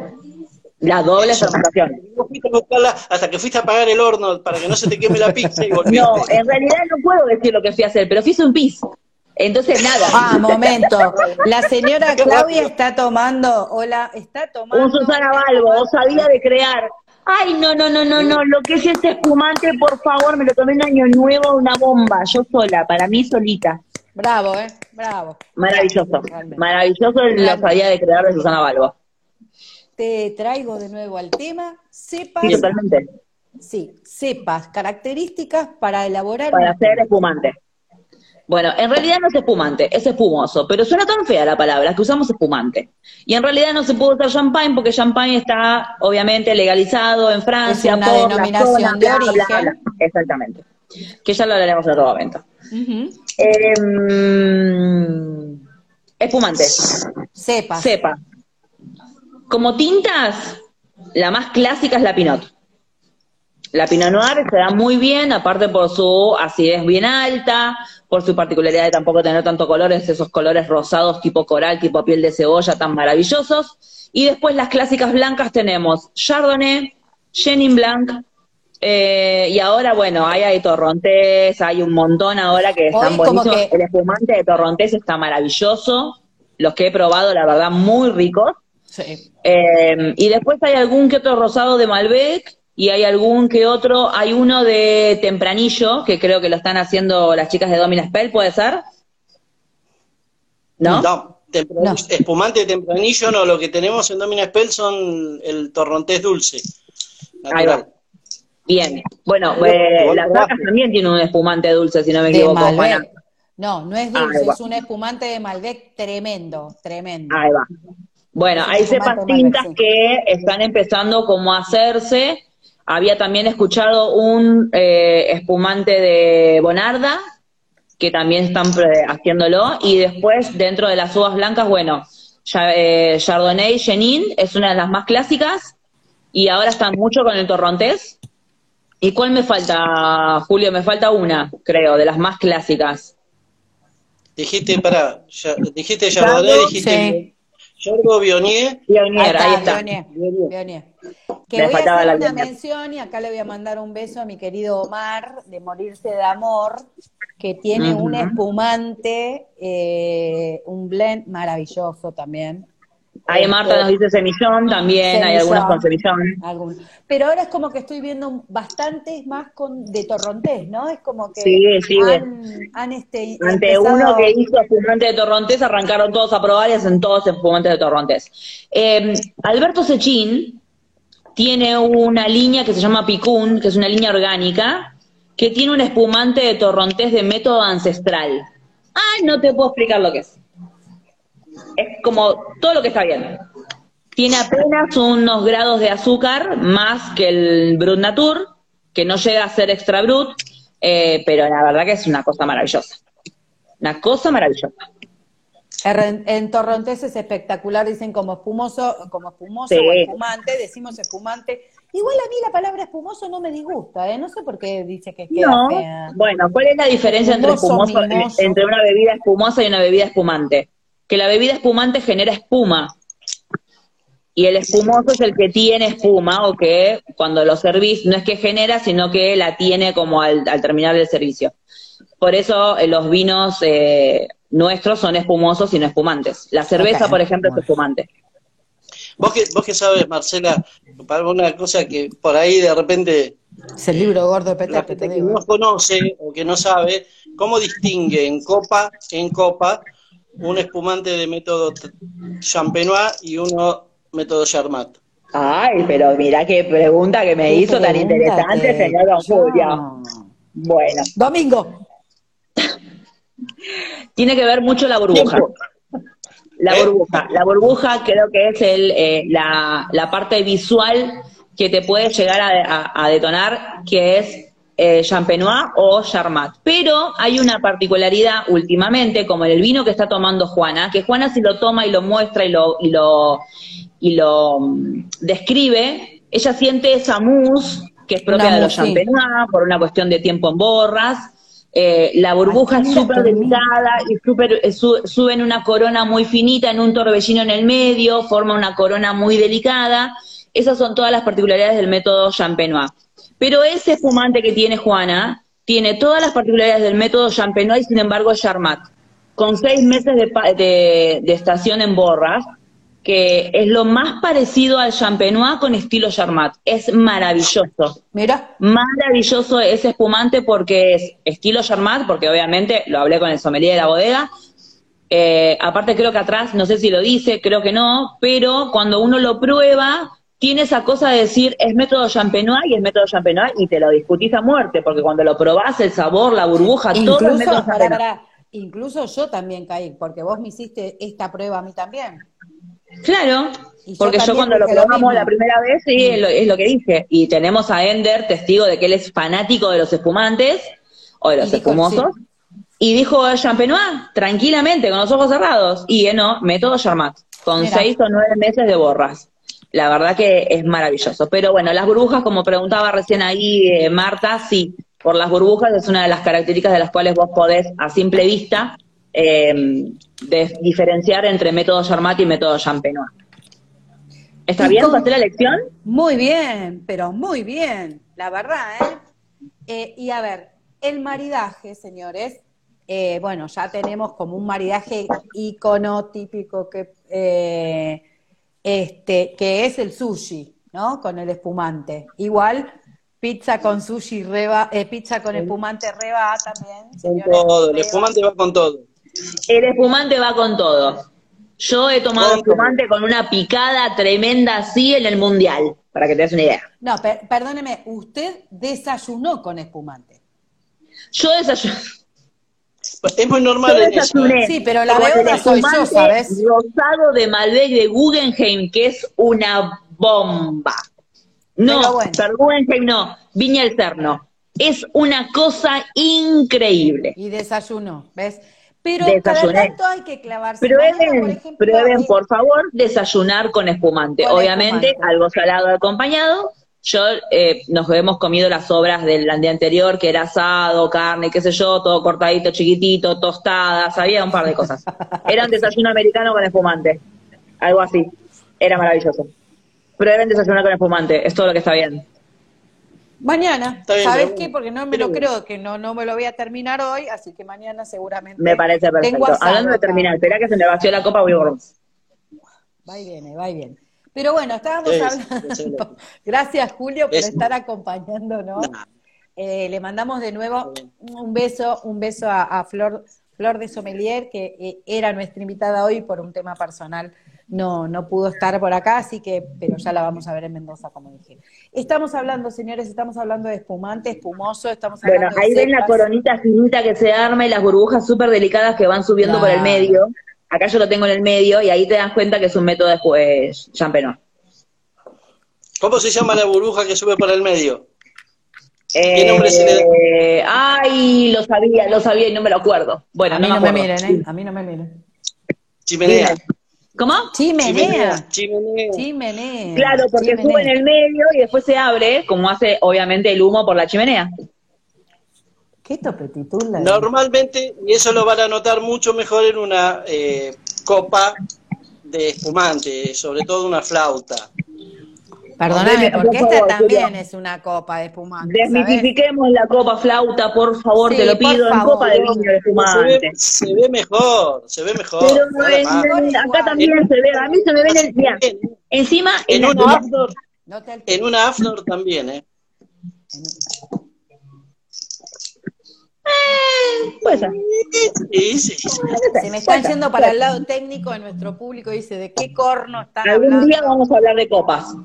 La doble fermentación. Hasta que fuiste a apagar el horno para que no se te queme la pizza y volviste. No, en realidad no puedo decir lo que fui a hacer, pero fui a un pis. Entonces, nada. Ah, momento. La señora Claudia está tomando, hola, está tomando. Un Susana Balbo, sabía de crear. Ay, no, no, no, no, no, lo que es este espumante, por favor, me lo tomé en año nuevo, una bomba, yo sola, para mí solita. Bravo, eh, bravo. Maravilloso, maravilloso lo sabía de crear de Susana Balbo. Te traigo de nuevo al tema, sepas. Sí, totalmente. Sí, sepas, características para elaborar. Para hacer espumante. Bueno, en realidad no es espumante, es espumoso, pero suena tan fea la palabra que usamos espumante. Y en realidad no se puede usar champagne porque champagne está obviamente legalizado en Francia. Es una denominación de origen. Exactamente. Que ya lo hablaremos en otro momento. Em, espumante. Sepa. Sepa. Como tintas, la más clásica es la Pinot. La Pinot Noir se da muy bien, aparte por su acidez bien alta, por su particularidad de tampoco tener tanto colores, esos colores rosados tipo coral, tipo piel de cebolla tan maravillosos. Y después las clásicas blancas tenemos Chardonnay, Chenin Blanc, eh, y ahora, bueno, hay, hay torrontés, hay un montón ahora que están buenísimos. El espumante de torrontés está maravilloso. Los que he probado, la verdad, muy ricos. Sí. Eh, y después hay algún que otro rosado de Malbec y hay algún que otro, hay uno de Tempranillo, que creo que lo están haciendo las chicas de Domina Spell, ¿puede ser? ¿No? No, espumante de Tempranillo no, lo que tenemos en Domina Spell son el torrontés dulce. Natural. Bien, bueno, eh, las vacas también tienen un espumante dulce, si no me equivoco. No, no es dulce, es un espumante de Malbec tremendo, tremendo. Ahí va. Bueno, hay cepas tintas que están empezando como a hacerse había también escuchado un eh, espumante de Bonarda, que también están haciéndolo. Y después, dentro de las uvas blancas, bueno, eh, Chardonnay Chenin es una de las más clásicas. Y ahora están mucho con el torrontés. ¿Y cuál me falta, Julio? Me falta una, creo, de las más clásicas. Dijiste, para, dijiste Chardonnay, dijiste... Yorgo Bionier. Bionier, ahí está. Bionier. Que voy a hacer una mención y acá le voy a mandar un beso a mi querido Omar de Morirse de Amor, que tiene un espumante, eh, un blend maravilloso también. Ahí Marta nos dice semillón, también hay algunos con semillón. Pero ahora es como que estoy viendo bastantes más con de torrontés, ¿no? Es como que sí, sí, han, este, ante uno que hizo espumante de torrontés, arrancaron todos a probar y hacen todos espumantes de torrontés. Eh, Alberto Sechín tiene una línea que se llama Picún, que es una línea orgánica, que tiene un espumante de torrontés de método ancestral. Ay, no te puedo explicar lo que es es como todo lo que está bien. Tiene apenas unos grados de azúcar más que el Brut Natur, que no llega a ser extra Brut, eh, pero la verdad que es una cosa maravillosa. Una cosa maravillosa. En, Torrontés es espectacular, dicen como espumoso, como espumoso o espumante, decimos espumante. Igual a mí la palabra espumoso no me disgusta, ¿eh? No sé por qué dice que queda no. Bueno, ¿cuál es la diferencia entre espumoso, entre una bebida espumosa y una bebida espumante? Que la bebida espumante genera espuma. Y el espumoso es el que tiene espuma o que cuando lo servís no es que genera, sino que la tiene como al, terminar el servicio. Por eso eh, los vinos eh, nuestros son espumosos y no espumantes. La cerveza, por ejemplo, es espumante. Vos que, vos que sabes, Marcela, para una cosa que por ahí de repente... Es el libro gordo de Peter, que no ¿eh? conoce o que no sabe, ¿cómo distingue en copa, en copa, un espumante de método champenois y uno método Charmat? Ay, pero mira qué pregunta que me hizo tan interesante, señor Don Julio. Bueno. Domingo. Tiene que ver mucho la burbuja. La ¿Eh? burbuja. La burbuja creo que es el, eh, la, la, parte visual que te puede llegar a, detonar, que es eh, Champenois o Charmat. Pero hay una particularidad últimamente, como en el vino que está tomando Juana, que Juana si lo toma y lo muestra y lo, y lo, y lo mm, describe, ella siente esa mousse que es propia de los Champenois por una cuestión de tiempo en borras, eh, la burbuja es súper delicada y super, eh, sube en una corona muy finita, en un torbellino en el medio, forma una corona muy delicada. Esas son todas las particularidades del método Champenois. Pero ese fumante que tiene Juana tiene todas las particularidades del método Champenois y sin embargo es Charmat. Con seis meses de, de estación en borras, que es lo más parecido al champenois con estilo Charmat. Es maravilloso. Mira. Maravilloso ese espumante porque es estilo Charmat, porque obviamente lo hablé con el sommelier de la bodega. Eh, aparte creo que atrás, no sé si lo dice, creo que no, pero cuando uno lo prueba, tiene esa cosa de decir es método champenois y es método champenois y te lo discutís a muerte, porque cuando lo probás, el sabor, la burbuja, todo es método Incluso yo también caí, porque vos me hiciste esta prueba a mí también. Claro, porque yo, cuando lo probamos la primera vez, sí, es lo, que dije. Y tenemos a Ender, testigo de que él es fanático de los espumantes, o de los espumosos. Y dijo Champenois, tranquilamente, con los ojos cerrados. Y eh, no, método Charmat, con seis o nueve meses de borras. La verdad que es maravilloso. Pero bueno, las burbujas, como preguntaba recién ahí eh, Marta, sí, por las burbujas es una de las características de las cuales vos podés, a simple vista, eh, de diferenciar entre método Charmat y método Champenois. ¿Está bien? ¿Pasé la lección? Muy bien, pero muy bien, la verdad, ¿eh? eh y a ver, el maridaje, señores, eh, bueno, ya tenemos como un maridaje icono típico que, eh, este, que es el sushi, ¿no? Con el espumante. Igual, pizza con sushi, reba, pizza con espumante reba también. Con todo, el espumante va con todo. El espumante va con todo. Yo he tomado espumante con una picada tremenda así en el mundial, para que te des una idea. No, perdóneme, usted desayunó con espumante. Yo desayuné. Es muy normal. Yo desayuné. Sí, pero la verdad soy yo, ¿sabes? Rosado de Malbec de Guggenheim, que es una bomba. No, pero Guggenheim no, Viña el Cerno. Es una cosa increíble. Y desayuno, ¿ves? Pero desayuné. hay que clavarse. Prueben, por, prueben, por favor, desayunar con espumante. Obviamente, algo salado acompañado. Yo eh, nos hemos comido las sobras del día anterior, que era asado, carne, qué sé yo, todo cortadito, chiquitito, tostadas, había un par de cosas. Era un desayuno americano con espumante. Algo así. Era maravilloso. Prueben desayunar con espumante, es todo lo que está bien. Mañana, ¿sabes qué? Porque no me lo creo, que no, no me lo voy a terminar hoy, así que mañana seguramente. Me parece perfecto. Hablando de terminar, espera que se me vació la copa, voy a Va y viene, va y viene. Pero bueno, estábamos hablando. Gracias, Julio, por estar acompañándonos. Eh, le mandamos de nuevo un beso, un beso a, Flor, Flor de Sommelier, que eh, era nuestra invitada hoy por un tema personal no, no pudo estar por acá, así que, pero ya la vamos a ver en Mendoza, como dije. Estamos hablando, señores, estamos hablando de espumante, espumoso, estamos hablando Bueno, ahí ven la coronita finita que se arma y las burbujas súper delicadas que van subiendo por el medio. Acá yo lo tengo en el medio y ahí te das cuenta que es un método después champenois. ¿Cómo se llama la burbuja que sube por el medio? ¿Qué nombre se le da? Eh, ay, lo sabía, lo sabía y no me lo acuerdo. Bueno, a mí no, me, miren, ¿eh? A mí no me miren. Chimenea. ¿Cómo? Chimenea. Chimenea. Chimenea. Claro, porque sube en el medio y después se abre, como hace obviamente el humo por la chimenea. Qué topetitula. Normalmente, y eso lo van a notar mucho mejor en una eh, copa de espumante, sobre todo una flauta. Perdóname, porque esta también es una copa de espumante. Desmitifiquemos la copa flauta, por favor, te lo pido, en copa de vino de espumante. Se ve, mejor, se ve mejor. Pero acá también se ve, a mí se me ve en el. Encima, en, una Afnor, en una Afnor también, ¿eh? Eh, ser. Sí, sí, Se me están yendo para el lado técnico de nuestro público, dice, ¿de qué corno están Algún día vamos a hablar de copas.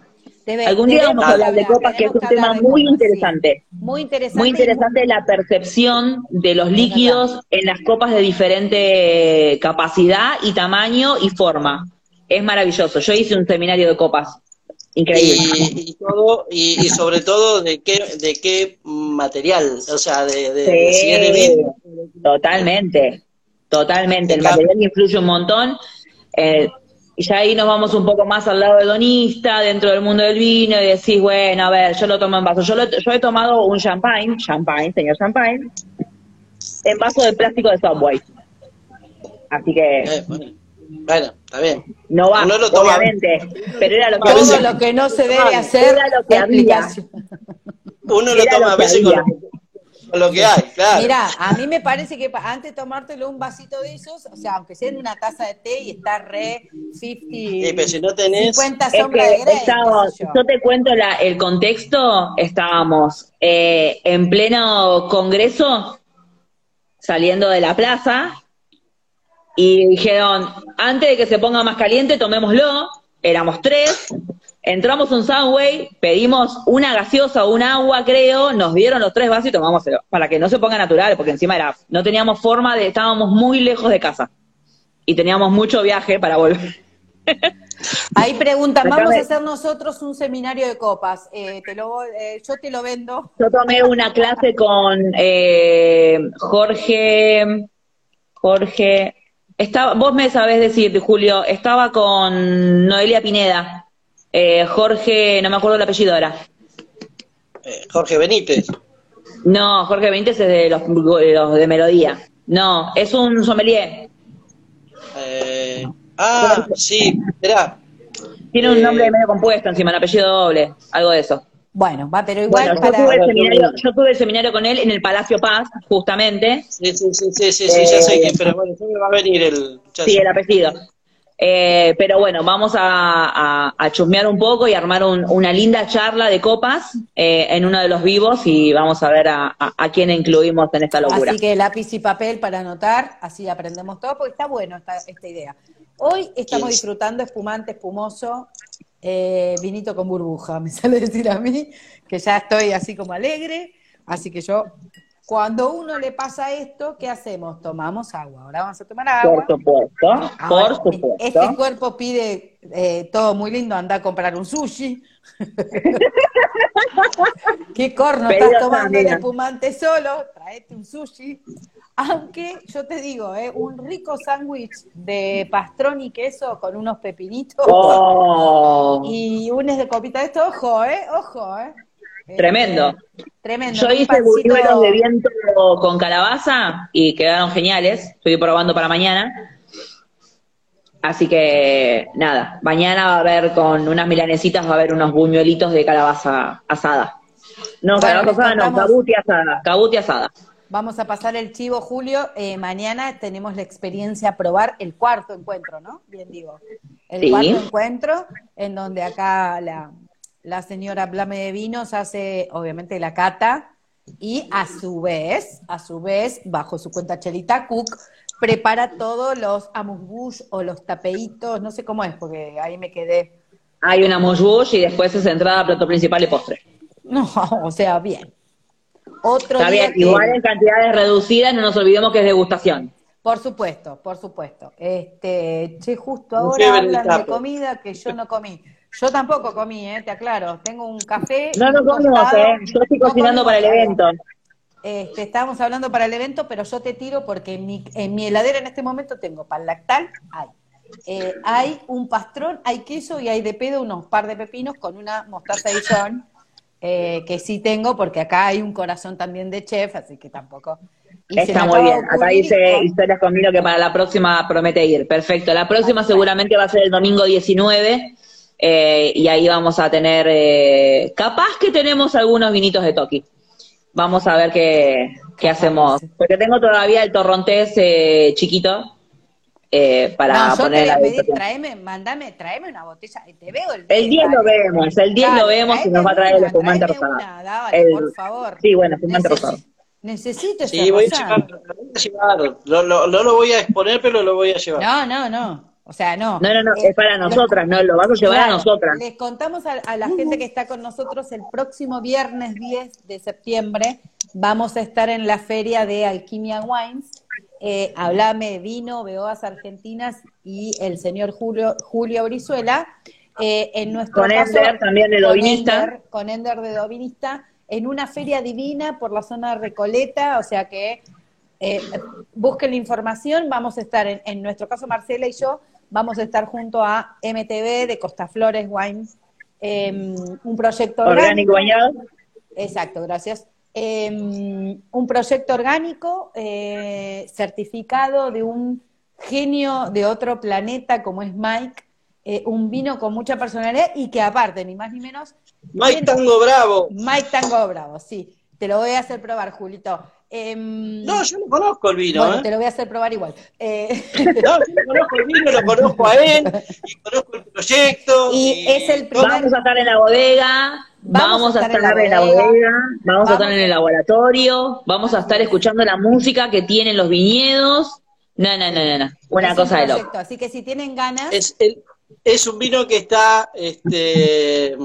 Algún día vamos a hablar de copas, que es un tema muy interesante. Muy interesante. Muy interesante la percepción de los líquidos en las copas de diferente capacidad y tamaño y forma. Es maravilloso. Yo hice un seminario de copas. Increíble. Y, todo, y, sobre todo de qué, de qué material, o sea, de, de, si es de vidrio. Totalmente, totalmente. El material influye un montón. Eh, y ya ahí nos vamos un poco más al lado hedonista, dentro del mundo del vino, y decís, bueno, a ver, yo lo tomo en vaso. Yo, yo he tomado un champagne, champagne, señor champagne, en vaso de plástico de Subway. Así que... Eh, bueno. está bien. No va, lo obviamente, pero era lo que Todo lo que no se debe hacer, era lo que había. Uno lo toma a veces con lo que hay, claro. Mira, a mí me parece que antes de tomártelo un vasito de esos, o sea, aunque sea en una taza de té y está re 50, si no tenés, 50 sombras de Grey, yo. te cuento la, el contexto, estábamos eh, en pleno congreso, saliendo de la plaza, y dijeron, antes de que se ponga más caliente, tomémoslo, éramos tres, Entramos un Subway, pedimos una gaseosa o un agua, creo, nos dieron los tres vasos y tomamos para que no se ponga natural, porque encima era, no teníamos forma de, estábamos muy lejos de casa y teníamos mucho viaje para volver. Ahí preguntan, vamos a hacer nosotros un seminario de copas. Eh, te lo, eh, yo te lo vendo. Yo tomé una clase con eh, Jorge, Jorge, estaba, vos me sabés decir, Julio, estaba con Noelia Pineda. Eh, Jorge, no me acuerdo el apellido ahora. Eh, Jorge Benítez. No, Jorge Benítez es de los, de Melodía. No, es un sommelier. Eh, ah, sí, espera. Tiene un nombre medio compuesto encima, un apellido doble, algo de eso. Bueno, va, pero igual yo, tuve el seminario, yo tuve el seminario con él en el Palacio Paz, justamente. Sí, sí, sí, sí, sí, ya sé que, pero bueno, me va a venir el... Sí, el apellido. Eh, pero bueno, vamos a, chusmear un poco y armar una linda charla de copas eh, en uno de los vivos y vamos a ver a, quién incluimos en esta locura. Así que lápiz y papel para anotar, así aprendemos todo, porque está bueno esta, esta idea. Hoy estamos disfrutando espumante, espumoso, eh, vinito con burbuja, me sale decir a mí, que ya estoy así como alegre, así que yo cuando uno le pasa esto, ¿qué hacemos? Tomamos agua. Ahora vamos a tomar agua. Por supuesto, por supuesto. Este cuerpo pide eh, todo muy lindo, anda a comprar un sushi. ¿Qué corno estás tomando el espumante solo? Traete un sushi. Aunque yo te digo, eh, un rico sándwich de pastrón y queso con unos pepinitos oh. y unes de copita de esto, ojo, eh, ojo, eh. Tremendo. Tremendo. Yo hice buñuelos de viento con calabaza y quedaron geniales. Estoy probando para mañana. Así que nada, mañana va a haber con unas milanesitas, va a haber unos buñuelitos de calabaza asada. No, calabaza asada no, cabuti asada, cabuti asada. Vamos a pasar el chivo, Julio. Eh, mañana tenemos la experiencia a probar el cuarto encuentro, ¿no? Bien digo. El cuarto encuentro, en donde acá la, la señora Blame de Vinos hace obviamente la cata y a su vez, a su vez, bajo su cuenta Chelita Cook, prepara todos los amusbush o los tapeitos, no sé cómo es, porque ahí me quedé. Hay un amusbush y después es entrada, plato principal y postre. No, o sea, bien. Otro Está bien, igual en cantidades reducidas, no nos olvidemos que es degustación. Por supuesto, por supuesto. Este, che, justo ahora hablan de comida que yo no comí. Yo tampoco comí, eh, te aclaro. Tengo un café. No, no comimos, eh. Yo estoy cocinando para el evento. Este, estábamos hablando para el evento, pero yo te tiro porque en mi, en mi heladera en este momento tengo pan lactal, hay. eh, hay un pastrón, hay queso y hay de pedo unos par de pepinos con una mostaza de John, eh, que sí tengo, porque acá hay un corazón también de chef, así que tampoco. Está muy bien. Acá dice historias conmigo que para la próxima promete ir. Perfecto. La próxima seguramente va a ser el domingo 19. Eh, y ahí vamos a tener, capaz que tenemos algunos vinitos de Toki. Vamos a ver qué, qué hacemos. Porque tengo todavía el torrontés chiquito, eh, para no, poner te voy a traeme, mandame, traeme una botella, te veo el 10. El 10 lo vemos, el 10 lo vemos y nos va a traer el espumante rosado. el, por favor. Sí, bueno, espumante rosado. Necesito ese Sí, voy a llevar, lo, lo, no lo voy a exponer, pero lo voy a llevar. No, no, no. O sea, no. No, no, no, es para nosotras, no, lo vamos a llevar a nosotras. Les contamos a, a, la gente que está con nosotros el próximo viernes 10 de septiembre. Vamos a estar en la feria de Alquimia Wines eh, Hablame Vino, Beoas Argentinas y el señor Julio, Julio Brizuela. Eh, en nuestro con Ender también de Dovinista. Con Ender, de Dovinista, en una feria divina por la zona de Recoleta, o sea que eh, busquen la información, vamos a estar, en, nuestro caso Marcela y yo, vamos a estar junto a MTV de Costa Flores Wine, em, un proyecto orgánico. bañado. Exacto, gracias. Em, un proyecto orgánico eh, certificado de un genio de otro planeta como es Mike, eh, un vino con mucha personalidad y que aparte, ni más ni menos... Mike Tango Bravo. Mike Tango Bravo, sí. Te lo voy a hacer probar, Julito. Em, no, yo no conozco el vino. Bueno, ¿eh? te lo voy a hacer probar igual. No, yo no conozco el vino, lo conozco a él, y conozco el proyecto. Y, es el Vamos a estar en la bodega, Vamos, a estar, en la bodega, vamos, a estar en el laboratorio, vamos a estar escuchando la música que tienen los viñedos. No, no, no, no, Una cosa de loco. Así que si tienen ganas. Es, el, es un vino que está este,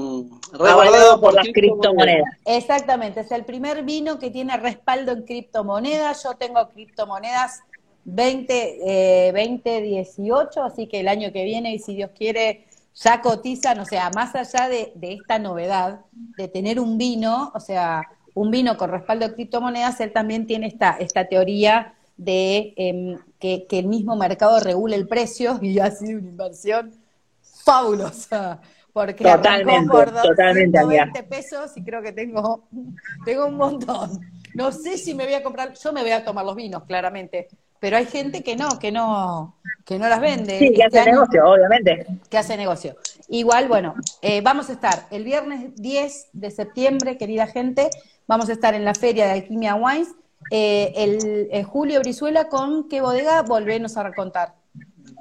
por las criptomonedas. Exactamente, es el primer vino que tiene respaldo en criptomonedas. Yo tengo criptomonedas 20, eh, 2018, así que el año que viene, y si Dios quiere ya cotizan, o sea, más allá de, esta novedad de tener un vino, o sea, un vino con respaldo de criptomonedas, él también tiene esta, esta teoría de em, que, el mismo mercado regule el precio y ha sido una inversión fabulosa. Porque totalmente, por totalmente, 120 pesos y creo que tengo, tengo un montón. No sé si me voy a comprar, yo me voy a tomar los vinos, claramente, pero hay gente que no, que no, que no las vende. Sí, que hace negocio, obviamente. Que hace negocio. Igual, bueno, eh, vamos a estar el viernes 10 de septiembre, querida gente, vamos a estar en la feria de Alquimia Wines. Eh, el, Julio Brizuela, ¿con qué bodega? Volvenos a recontar.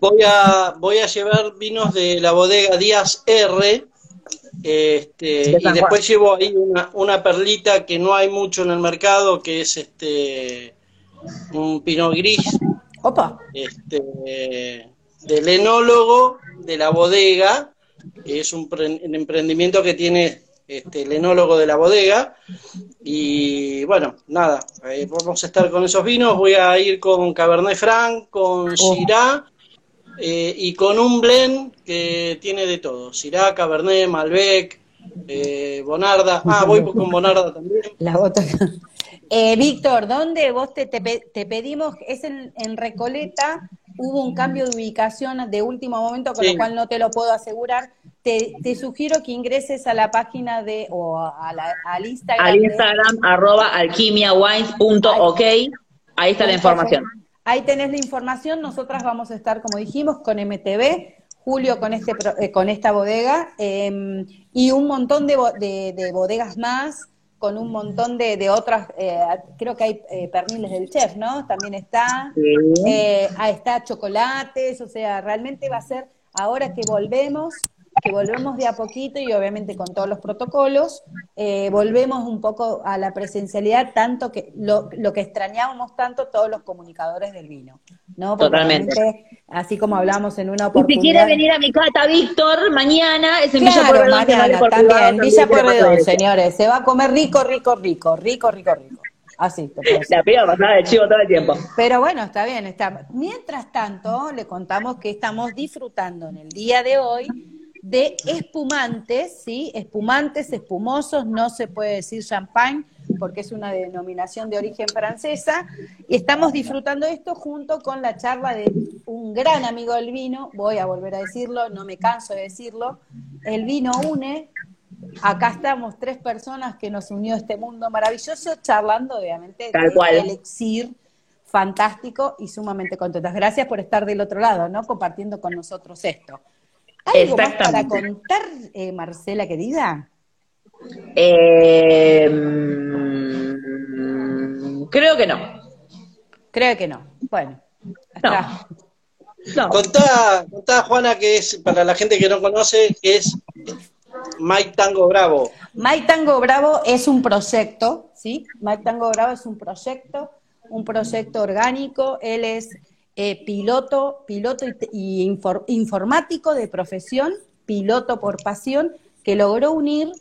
Voy a, voy a llevar vinos de la bodega Díaz R, este, y después llevo ahí una, una perlita que no hay mucho en el mercado, que es este un pino gris. Opa. Este, del enólogo de la bodega, que es un, emprendimiento que tiene este, el enólogo de la bodega. Y bueno, nada, vamos a estar con esos vinos. Voy a ir con Cabernet Franc, con Syrah eh, y con un blend que tiene de todo: Syrah, Cabernet, Malbec, eh, Bonarda. Ah, voy con Bonarda también. La bota. Eh, Víctor, ¿dónde vos te, te, pedimos? Es en, Recoleta, hubo un cambio de ubicación de último momento, con lo cual no te lo puedo asegurar. Te, sugiero que ingreses a la página de, o a la, al Instagram. Al Instagram, arroba alquimiawines.ok, ahí está la información. Ahí tenés la información, nosotras vamos a estar, como dijimos, con MTV, Julio con, este, eh, con esta bodega em, y un montón de, de bodegas más con un montón de, de otras, eh, creo que hay eh, perniles del chef, ¿no? También está, eh, ah, está chocolates, o sea, realmente va a ser, ahora que volvemos, que volvemos de a poquito y obviamente con todos los protocolos, volvemos un poco a la presencialidad, tanto que lo, lo que extrañábamos tanto todos los comunicadores del vino. ¿no? Totalmente. Así como hablamos en una oportunidad. Y si quiere venir a mi cata, Víctor, mañana es en Villa Pueyrredón. Mañana, también, Villa Pueyrredón, señores. Se va a comer rico, rico, rico, rico, rico, rico. Así. La piba pasada de chivo todo el tiempo. Pero bueno, está bien. Está. Mientras tanto, le contamos que estamos disfrutando en el día de hoy de espumantes, ¿sí? Espumantes, espumosos, no se puede decir champagne, porque es una denominación de origen francesa, y estamos disfrutando esto junto con la charla de un gran amigo del vino, voy a volver a decirlo, no me canso de decirlo, el vino une, acá estamos tres personas que nos unió este mundo maravilloso, charlando obviamente Tal cual. elixir fantástico y sumamente contentas. Gracias por estar del otro lado, ¿no? Compartiendo con nosotros esto. ¿Algo más para contar, eh, Marcela, querida? Eh, creo que no. Creo que no. Bueno. Hasta... No. Contá, contá, Juana, que es, para la gente que no conoce, que es Mike Tango Bravo. Mike Tango Bravo es un proyecto, ¿sí? Mike Tango Bravo es un proyecto, un proyecto orgánico. Él es eh, piloto, piloto y, informático de profesión, piloto por pasión, que logró unir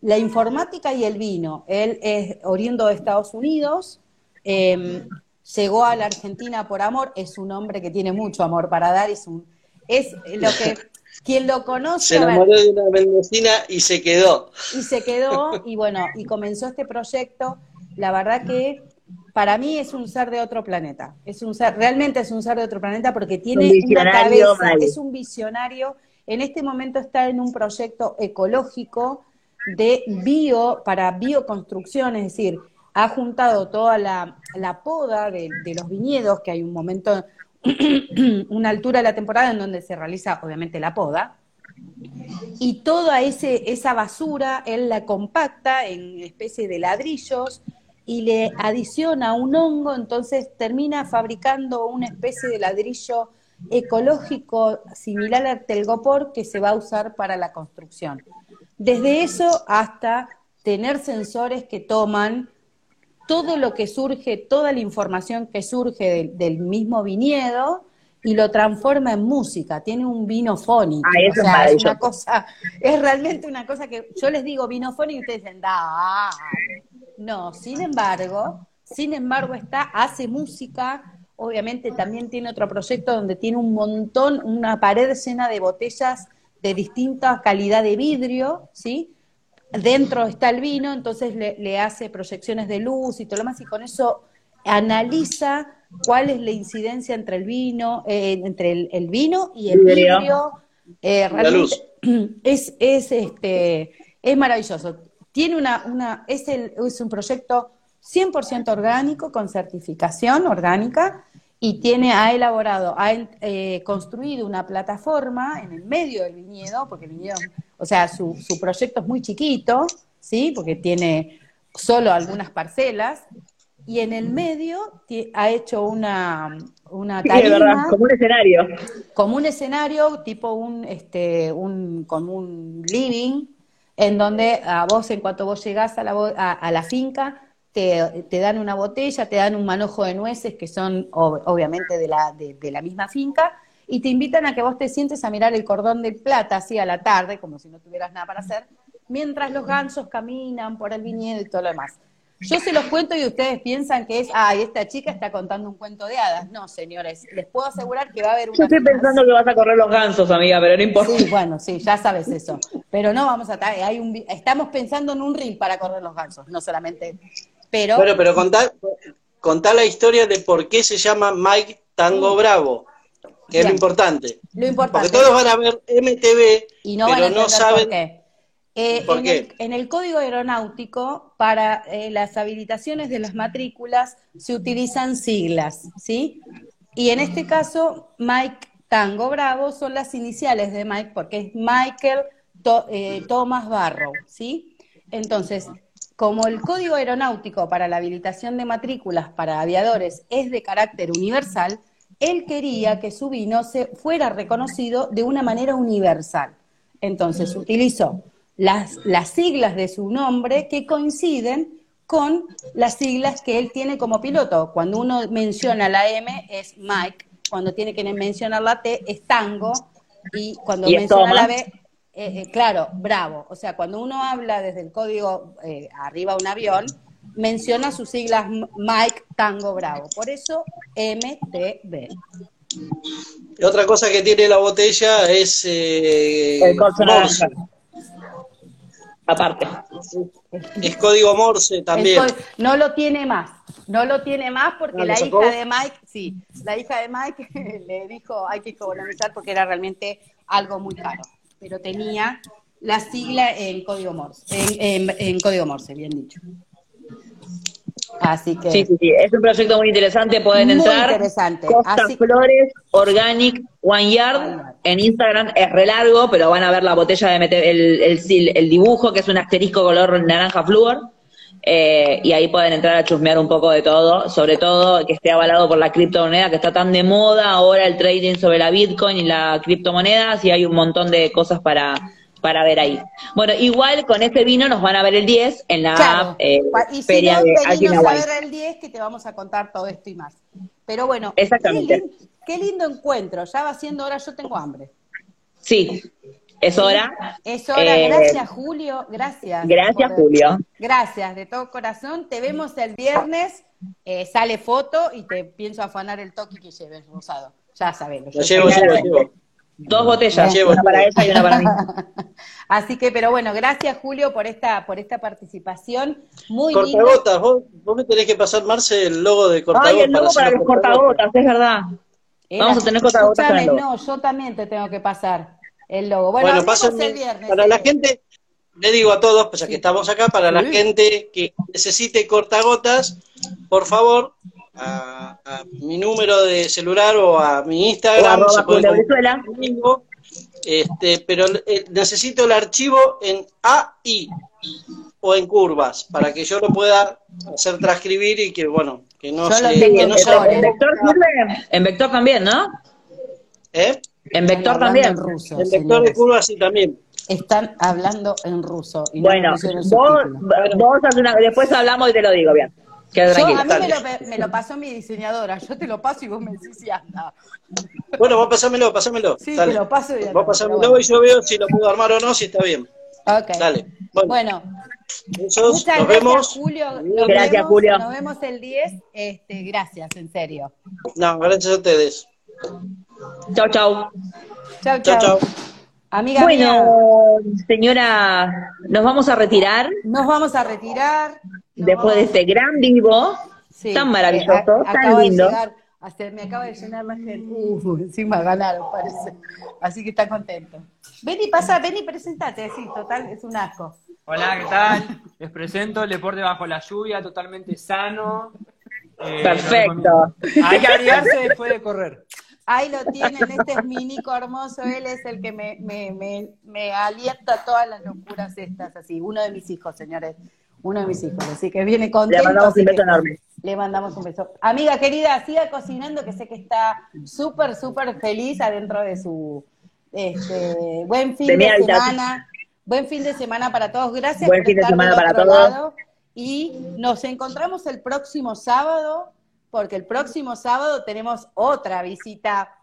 la informática y el vino. Él es oriundo de Estados Unidos, em, llegó a la Argentina por amor, es un hombre que tiene mucho amor para dar, es un es lo que quien lo conoce. Se enamoró de una mendocina y se quedó. Y se quedó, y bueno, y comenzó este proyecto. La verdad que para mí es un ser de otro planeta. Es un ser, realmente es un ser de otro planeta porque tiene una cabeza, es un visionario. En este momento está en un proyecto ecológico de bio, para bioconstrucción, es decir, ha juntado toda la, poda de, los viñedos, que hay un momento, una altura de la temporada en donde se realiza obviamente la poda, y toda ese, esa basura él la compacta en especie de ladrillos y le adiciona un hongo, entonces termina fabricando una especie de ladrillo ecológico similar al telgopor que se va a usar para la construcción. Desde eso hasta tener sensores que toman todo lo que surge, toda la información que surge del, mismo viñedo y lo transforma en música. Tiene un vino fónico. Ah, es una cosa, es realmente una cosa que yo les digo vino fónico y ustedes dicen, dale no, sin embargo, sin embargo está, hace música, obviamente también tiene otro proyecto donde tiene un montón, una pared llena de botellas de distinta calidad de vidrio, ¿sí? Dentro está el vino, entonces le, hace proyecciones de luz y todo lo demás, y con eso analiza cuál es la incidencia entre el vino, eh, entre el, vino y el vidrio. Eh, la luz. Es, es, este, es maravilloso. Tiene una, una es, el, es un proyecto 100% orgánico, con certificación orgánica, y tiene, ha elaborado, ha eh, construido una plataforma en el medio del viñedo, porque el viñedo, o sea, su, su proyecto es muy chiquito, ¿sí? Porque tiene solo algunas parcelas, y en el medio ha hecho una, una tarima, como un escenario. Como un escenario, tipo un, este, un, como un living, en donde a vos, en cuanto vos llegás a la, a, la finca, te, dan una botella, te dan un manojo de nueces que son obviamente de la, de, la misma finca, y te invitan a que vos te sientes a mirar el cordón de plata así a la tarde, como si no tuvieras nada para hacer, mientras los gansos caminan por el viñedo y todo lo demás. Yo se los cuento y ustedes piensan que es, ay, esta chica está contando un cuento de hadas. No, señores, les puedo asegurar que va a haber una... Yo estoy pensando que vas a correr los gansos, amiga, pero no importa. Sí, bueno, sí, ya sabes eso. Pero no vamos a... Hay un, estamos pensando en un ring para correr los gansos, no solamente... Pero... Bueno, pero contá, contá la historia de por qué se llama Mike Tango Bravo, que es lo importante. Lo importante. Porque todos van a ver MTV, y no pero no saben... Eh, en, El, código aeronáutico, para eh, las habilitaciones de las matrículas se utilizan siglas, ¿sí? Y en este caso, Mike Tango Bravo son las iniciales de Mike, porque es Michael eh, Thomas Barrow, ¿sí? Entonces, como el código aeronáutico para la habilitación de matrículas para aviadores es de carácter universal, él quería que su vino se fuera reconocido de una manera universal. Entonces utilizó las, las siglas de su nombre que coinciden con las siglas que él tiene como piloto. Cuando uno menciona la M es Mike, cuando tiene que mencionar la T es Tango y cuando menciona la B, eh, eh, claro, Bravo. O sea, cuando uno habla desde el código eh, arriba un avión, menciona sus siglas Mike Tango Bravo. Por eso MTB. otra cosa que tiene la botella es el aparte. Es código Morse también. No lo tiene más, no lo tiene más porque la hija de Mike, sí, la hija de Mike le dijo hay que economizar porque era realmente algo muy caro, pero tenía la sigla en código Morse, en código Morse, bien dicho. Así que. Sí, sí, sí. Es un proyecto muy interesante. Pueden muy entrar. Interesante. Costa Flores Organic One Yard. En Instagram es re largo, pero van a ver la botella de meter el, el, dibujo, que es un asterisco color naranja flúor. Eh, y ahí pueden entrar a chusmear un poco de todo, sobre todo que esté avalado por la criptomoneda, que está tan de moda ahora el trading sobre la Bitcoin y la criptomoneda, y hay un montón de cosas para, para ver ahí. Bueno, igual con este vino nos van a ver el 10 en la eh, y si no, de a ver el 10 que te vamos a contar todo esto y más. Pero bueno, Exactamente. Qué, lindo, encuentro. Ya va siendo hora, yo tengo hambre. Sí, es hora. Es hora. Eh, gracias, Julio. Gracias. Gracias, Julio. Gracias, de todo corazón. Te vemos el viernes. Eh, sale foto y te pienso afanar el toque que lleves, Rosado. Ya sabes. Lo llevo, llevo, llevo. Dos botellas, una para ella y una para mí. Así que, pero bueno, gracias Julio por esta, por esta participación. Muy Cortagotas, vos, vos me tenés que pasar, Marce, el logo de cortagotas. Ay, el logo para, los cortagotas, es verdad. Vamos a tener cortagotas. no, yo también te tengo que pasar el logo. Bueno, bueno el viernes. Para la gente, le digo a todos, pues ya que estamos acá, para la gente que necesite cortagotas, por favor, a, mi número de celular o a mi Instagram. este, pero eh, necesito el archivo en AI o en curvas para que yo lo pueda hacer transcribir y que, bueno, que no se... Que no ¿En vector En vector también, ¿no? ¿Eh? En vector también. En, ruso, en vector de curvas sí también. Están hablando en ruso. Y bueno, vos, vos una, después hablamos y te lo digo bien a mí me lo, pasó mi diseñadora, yo te lo paso y vos me decís si anda. Bueno, vos pasámelo, pasámelo. Sí, te lo paso y Vos pasámelo y yo veo si lo puedo armar o no, si está bien. Ok. Dale. Bueno. muchas nos gracias, vemos. Julio. Nos gracias, vemos, Julio. Nos vemos el 10. Este, gracias, en serio. No, gracias a ustedes. Chau, chau. Chau, chau. chau. Amiga bueno, señora, nos vamos a retirar. Nos vamos a retirar. Después de este gran vivo, tan maravilloso, tan lindo. me acaba de llenar la gente. Uh, encima ganaron, parece. Así que está contento. Ven y pasa, ven y presentate, sí, total, es un asco. Hola, ¿qué tal? Les presento el deporte bajo la lluvia, totalmente sano. Eh, Perfecto. Hay que arriesgarse después de correr. Ahí lo tienen, este es mi Nico hermoso, él es el que me, me, me, me alienta a todas las locuras estas, así, uno de mis hijos, señores, uno de mis hijos, así que viene contento. Le mandamos un beso enorme. Le mandamos un beso. Amiga querida, siga cocinando, que sé que está súper, súper feliz adentro de su este, buen fin de, semana. Buen fin de semana para todos. Gracias buen fin de semana para todos. y nos encontramos el próximo sábado porque el próximo sábado tenemos otra visita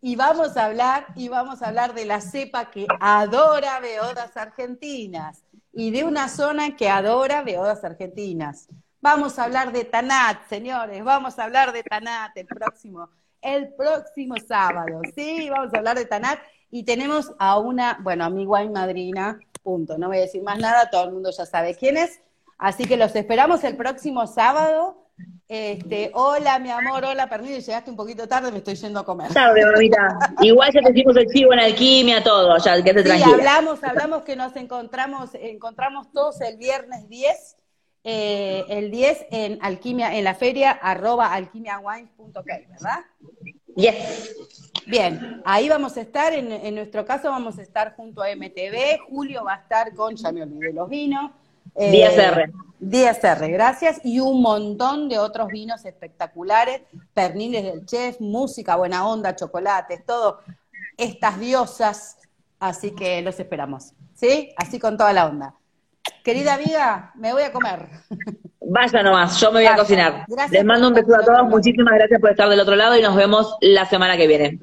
y vamos a hablar y vamos a hablar de la cepa que adora beodas argentinas y de una zona que adora beodas argentinas. Vamos a hablar de Tanat, señores, vamos a hablar de Tanat el próximo el próximo sábado. Sí, vamos a hablar de Tanat y tenemos a una, bueno, amiga y madrina, punto. No voy a decir más nada, todo el mundo ya sabe quién es. Así que los esperamos el próximo sábado este, hola, mi amor, hola, perdido, llegaste un poquito tarde, me estoy yendo a comer. Tarde, mamita. Igual ya te hicimos el chivo en alquimia, todo, ya, que te sí, hablamos, hablamos que nos encontramos, encontramos todos el viernes 10, eh, el 10 en alquimia, en la feria, arroba ¿verdad? Yes. Bien, ahí vamos a estar, en, nuestro caso vamos a estar junto a MTV, Julio va a estar con, ya me olvidé los vinos. Eh, Díaz R. Díaz R, gracias. Y un montón de otros vinos espectaculares, perniles del chef, música, buena onda, chocolates, todo. Estas diosas, así que los esperamos. ¿Sí? Así con toda la onda. Querida amiga, me voy a comer. Vaya nomás, yo me voy a cocinar. Les mando un beso a todos, muchísimas gracias por estar del otro lado y nos vemos la semana que viene.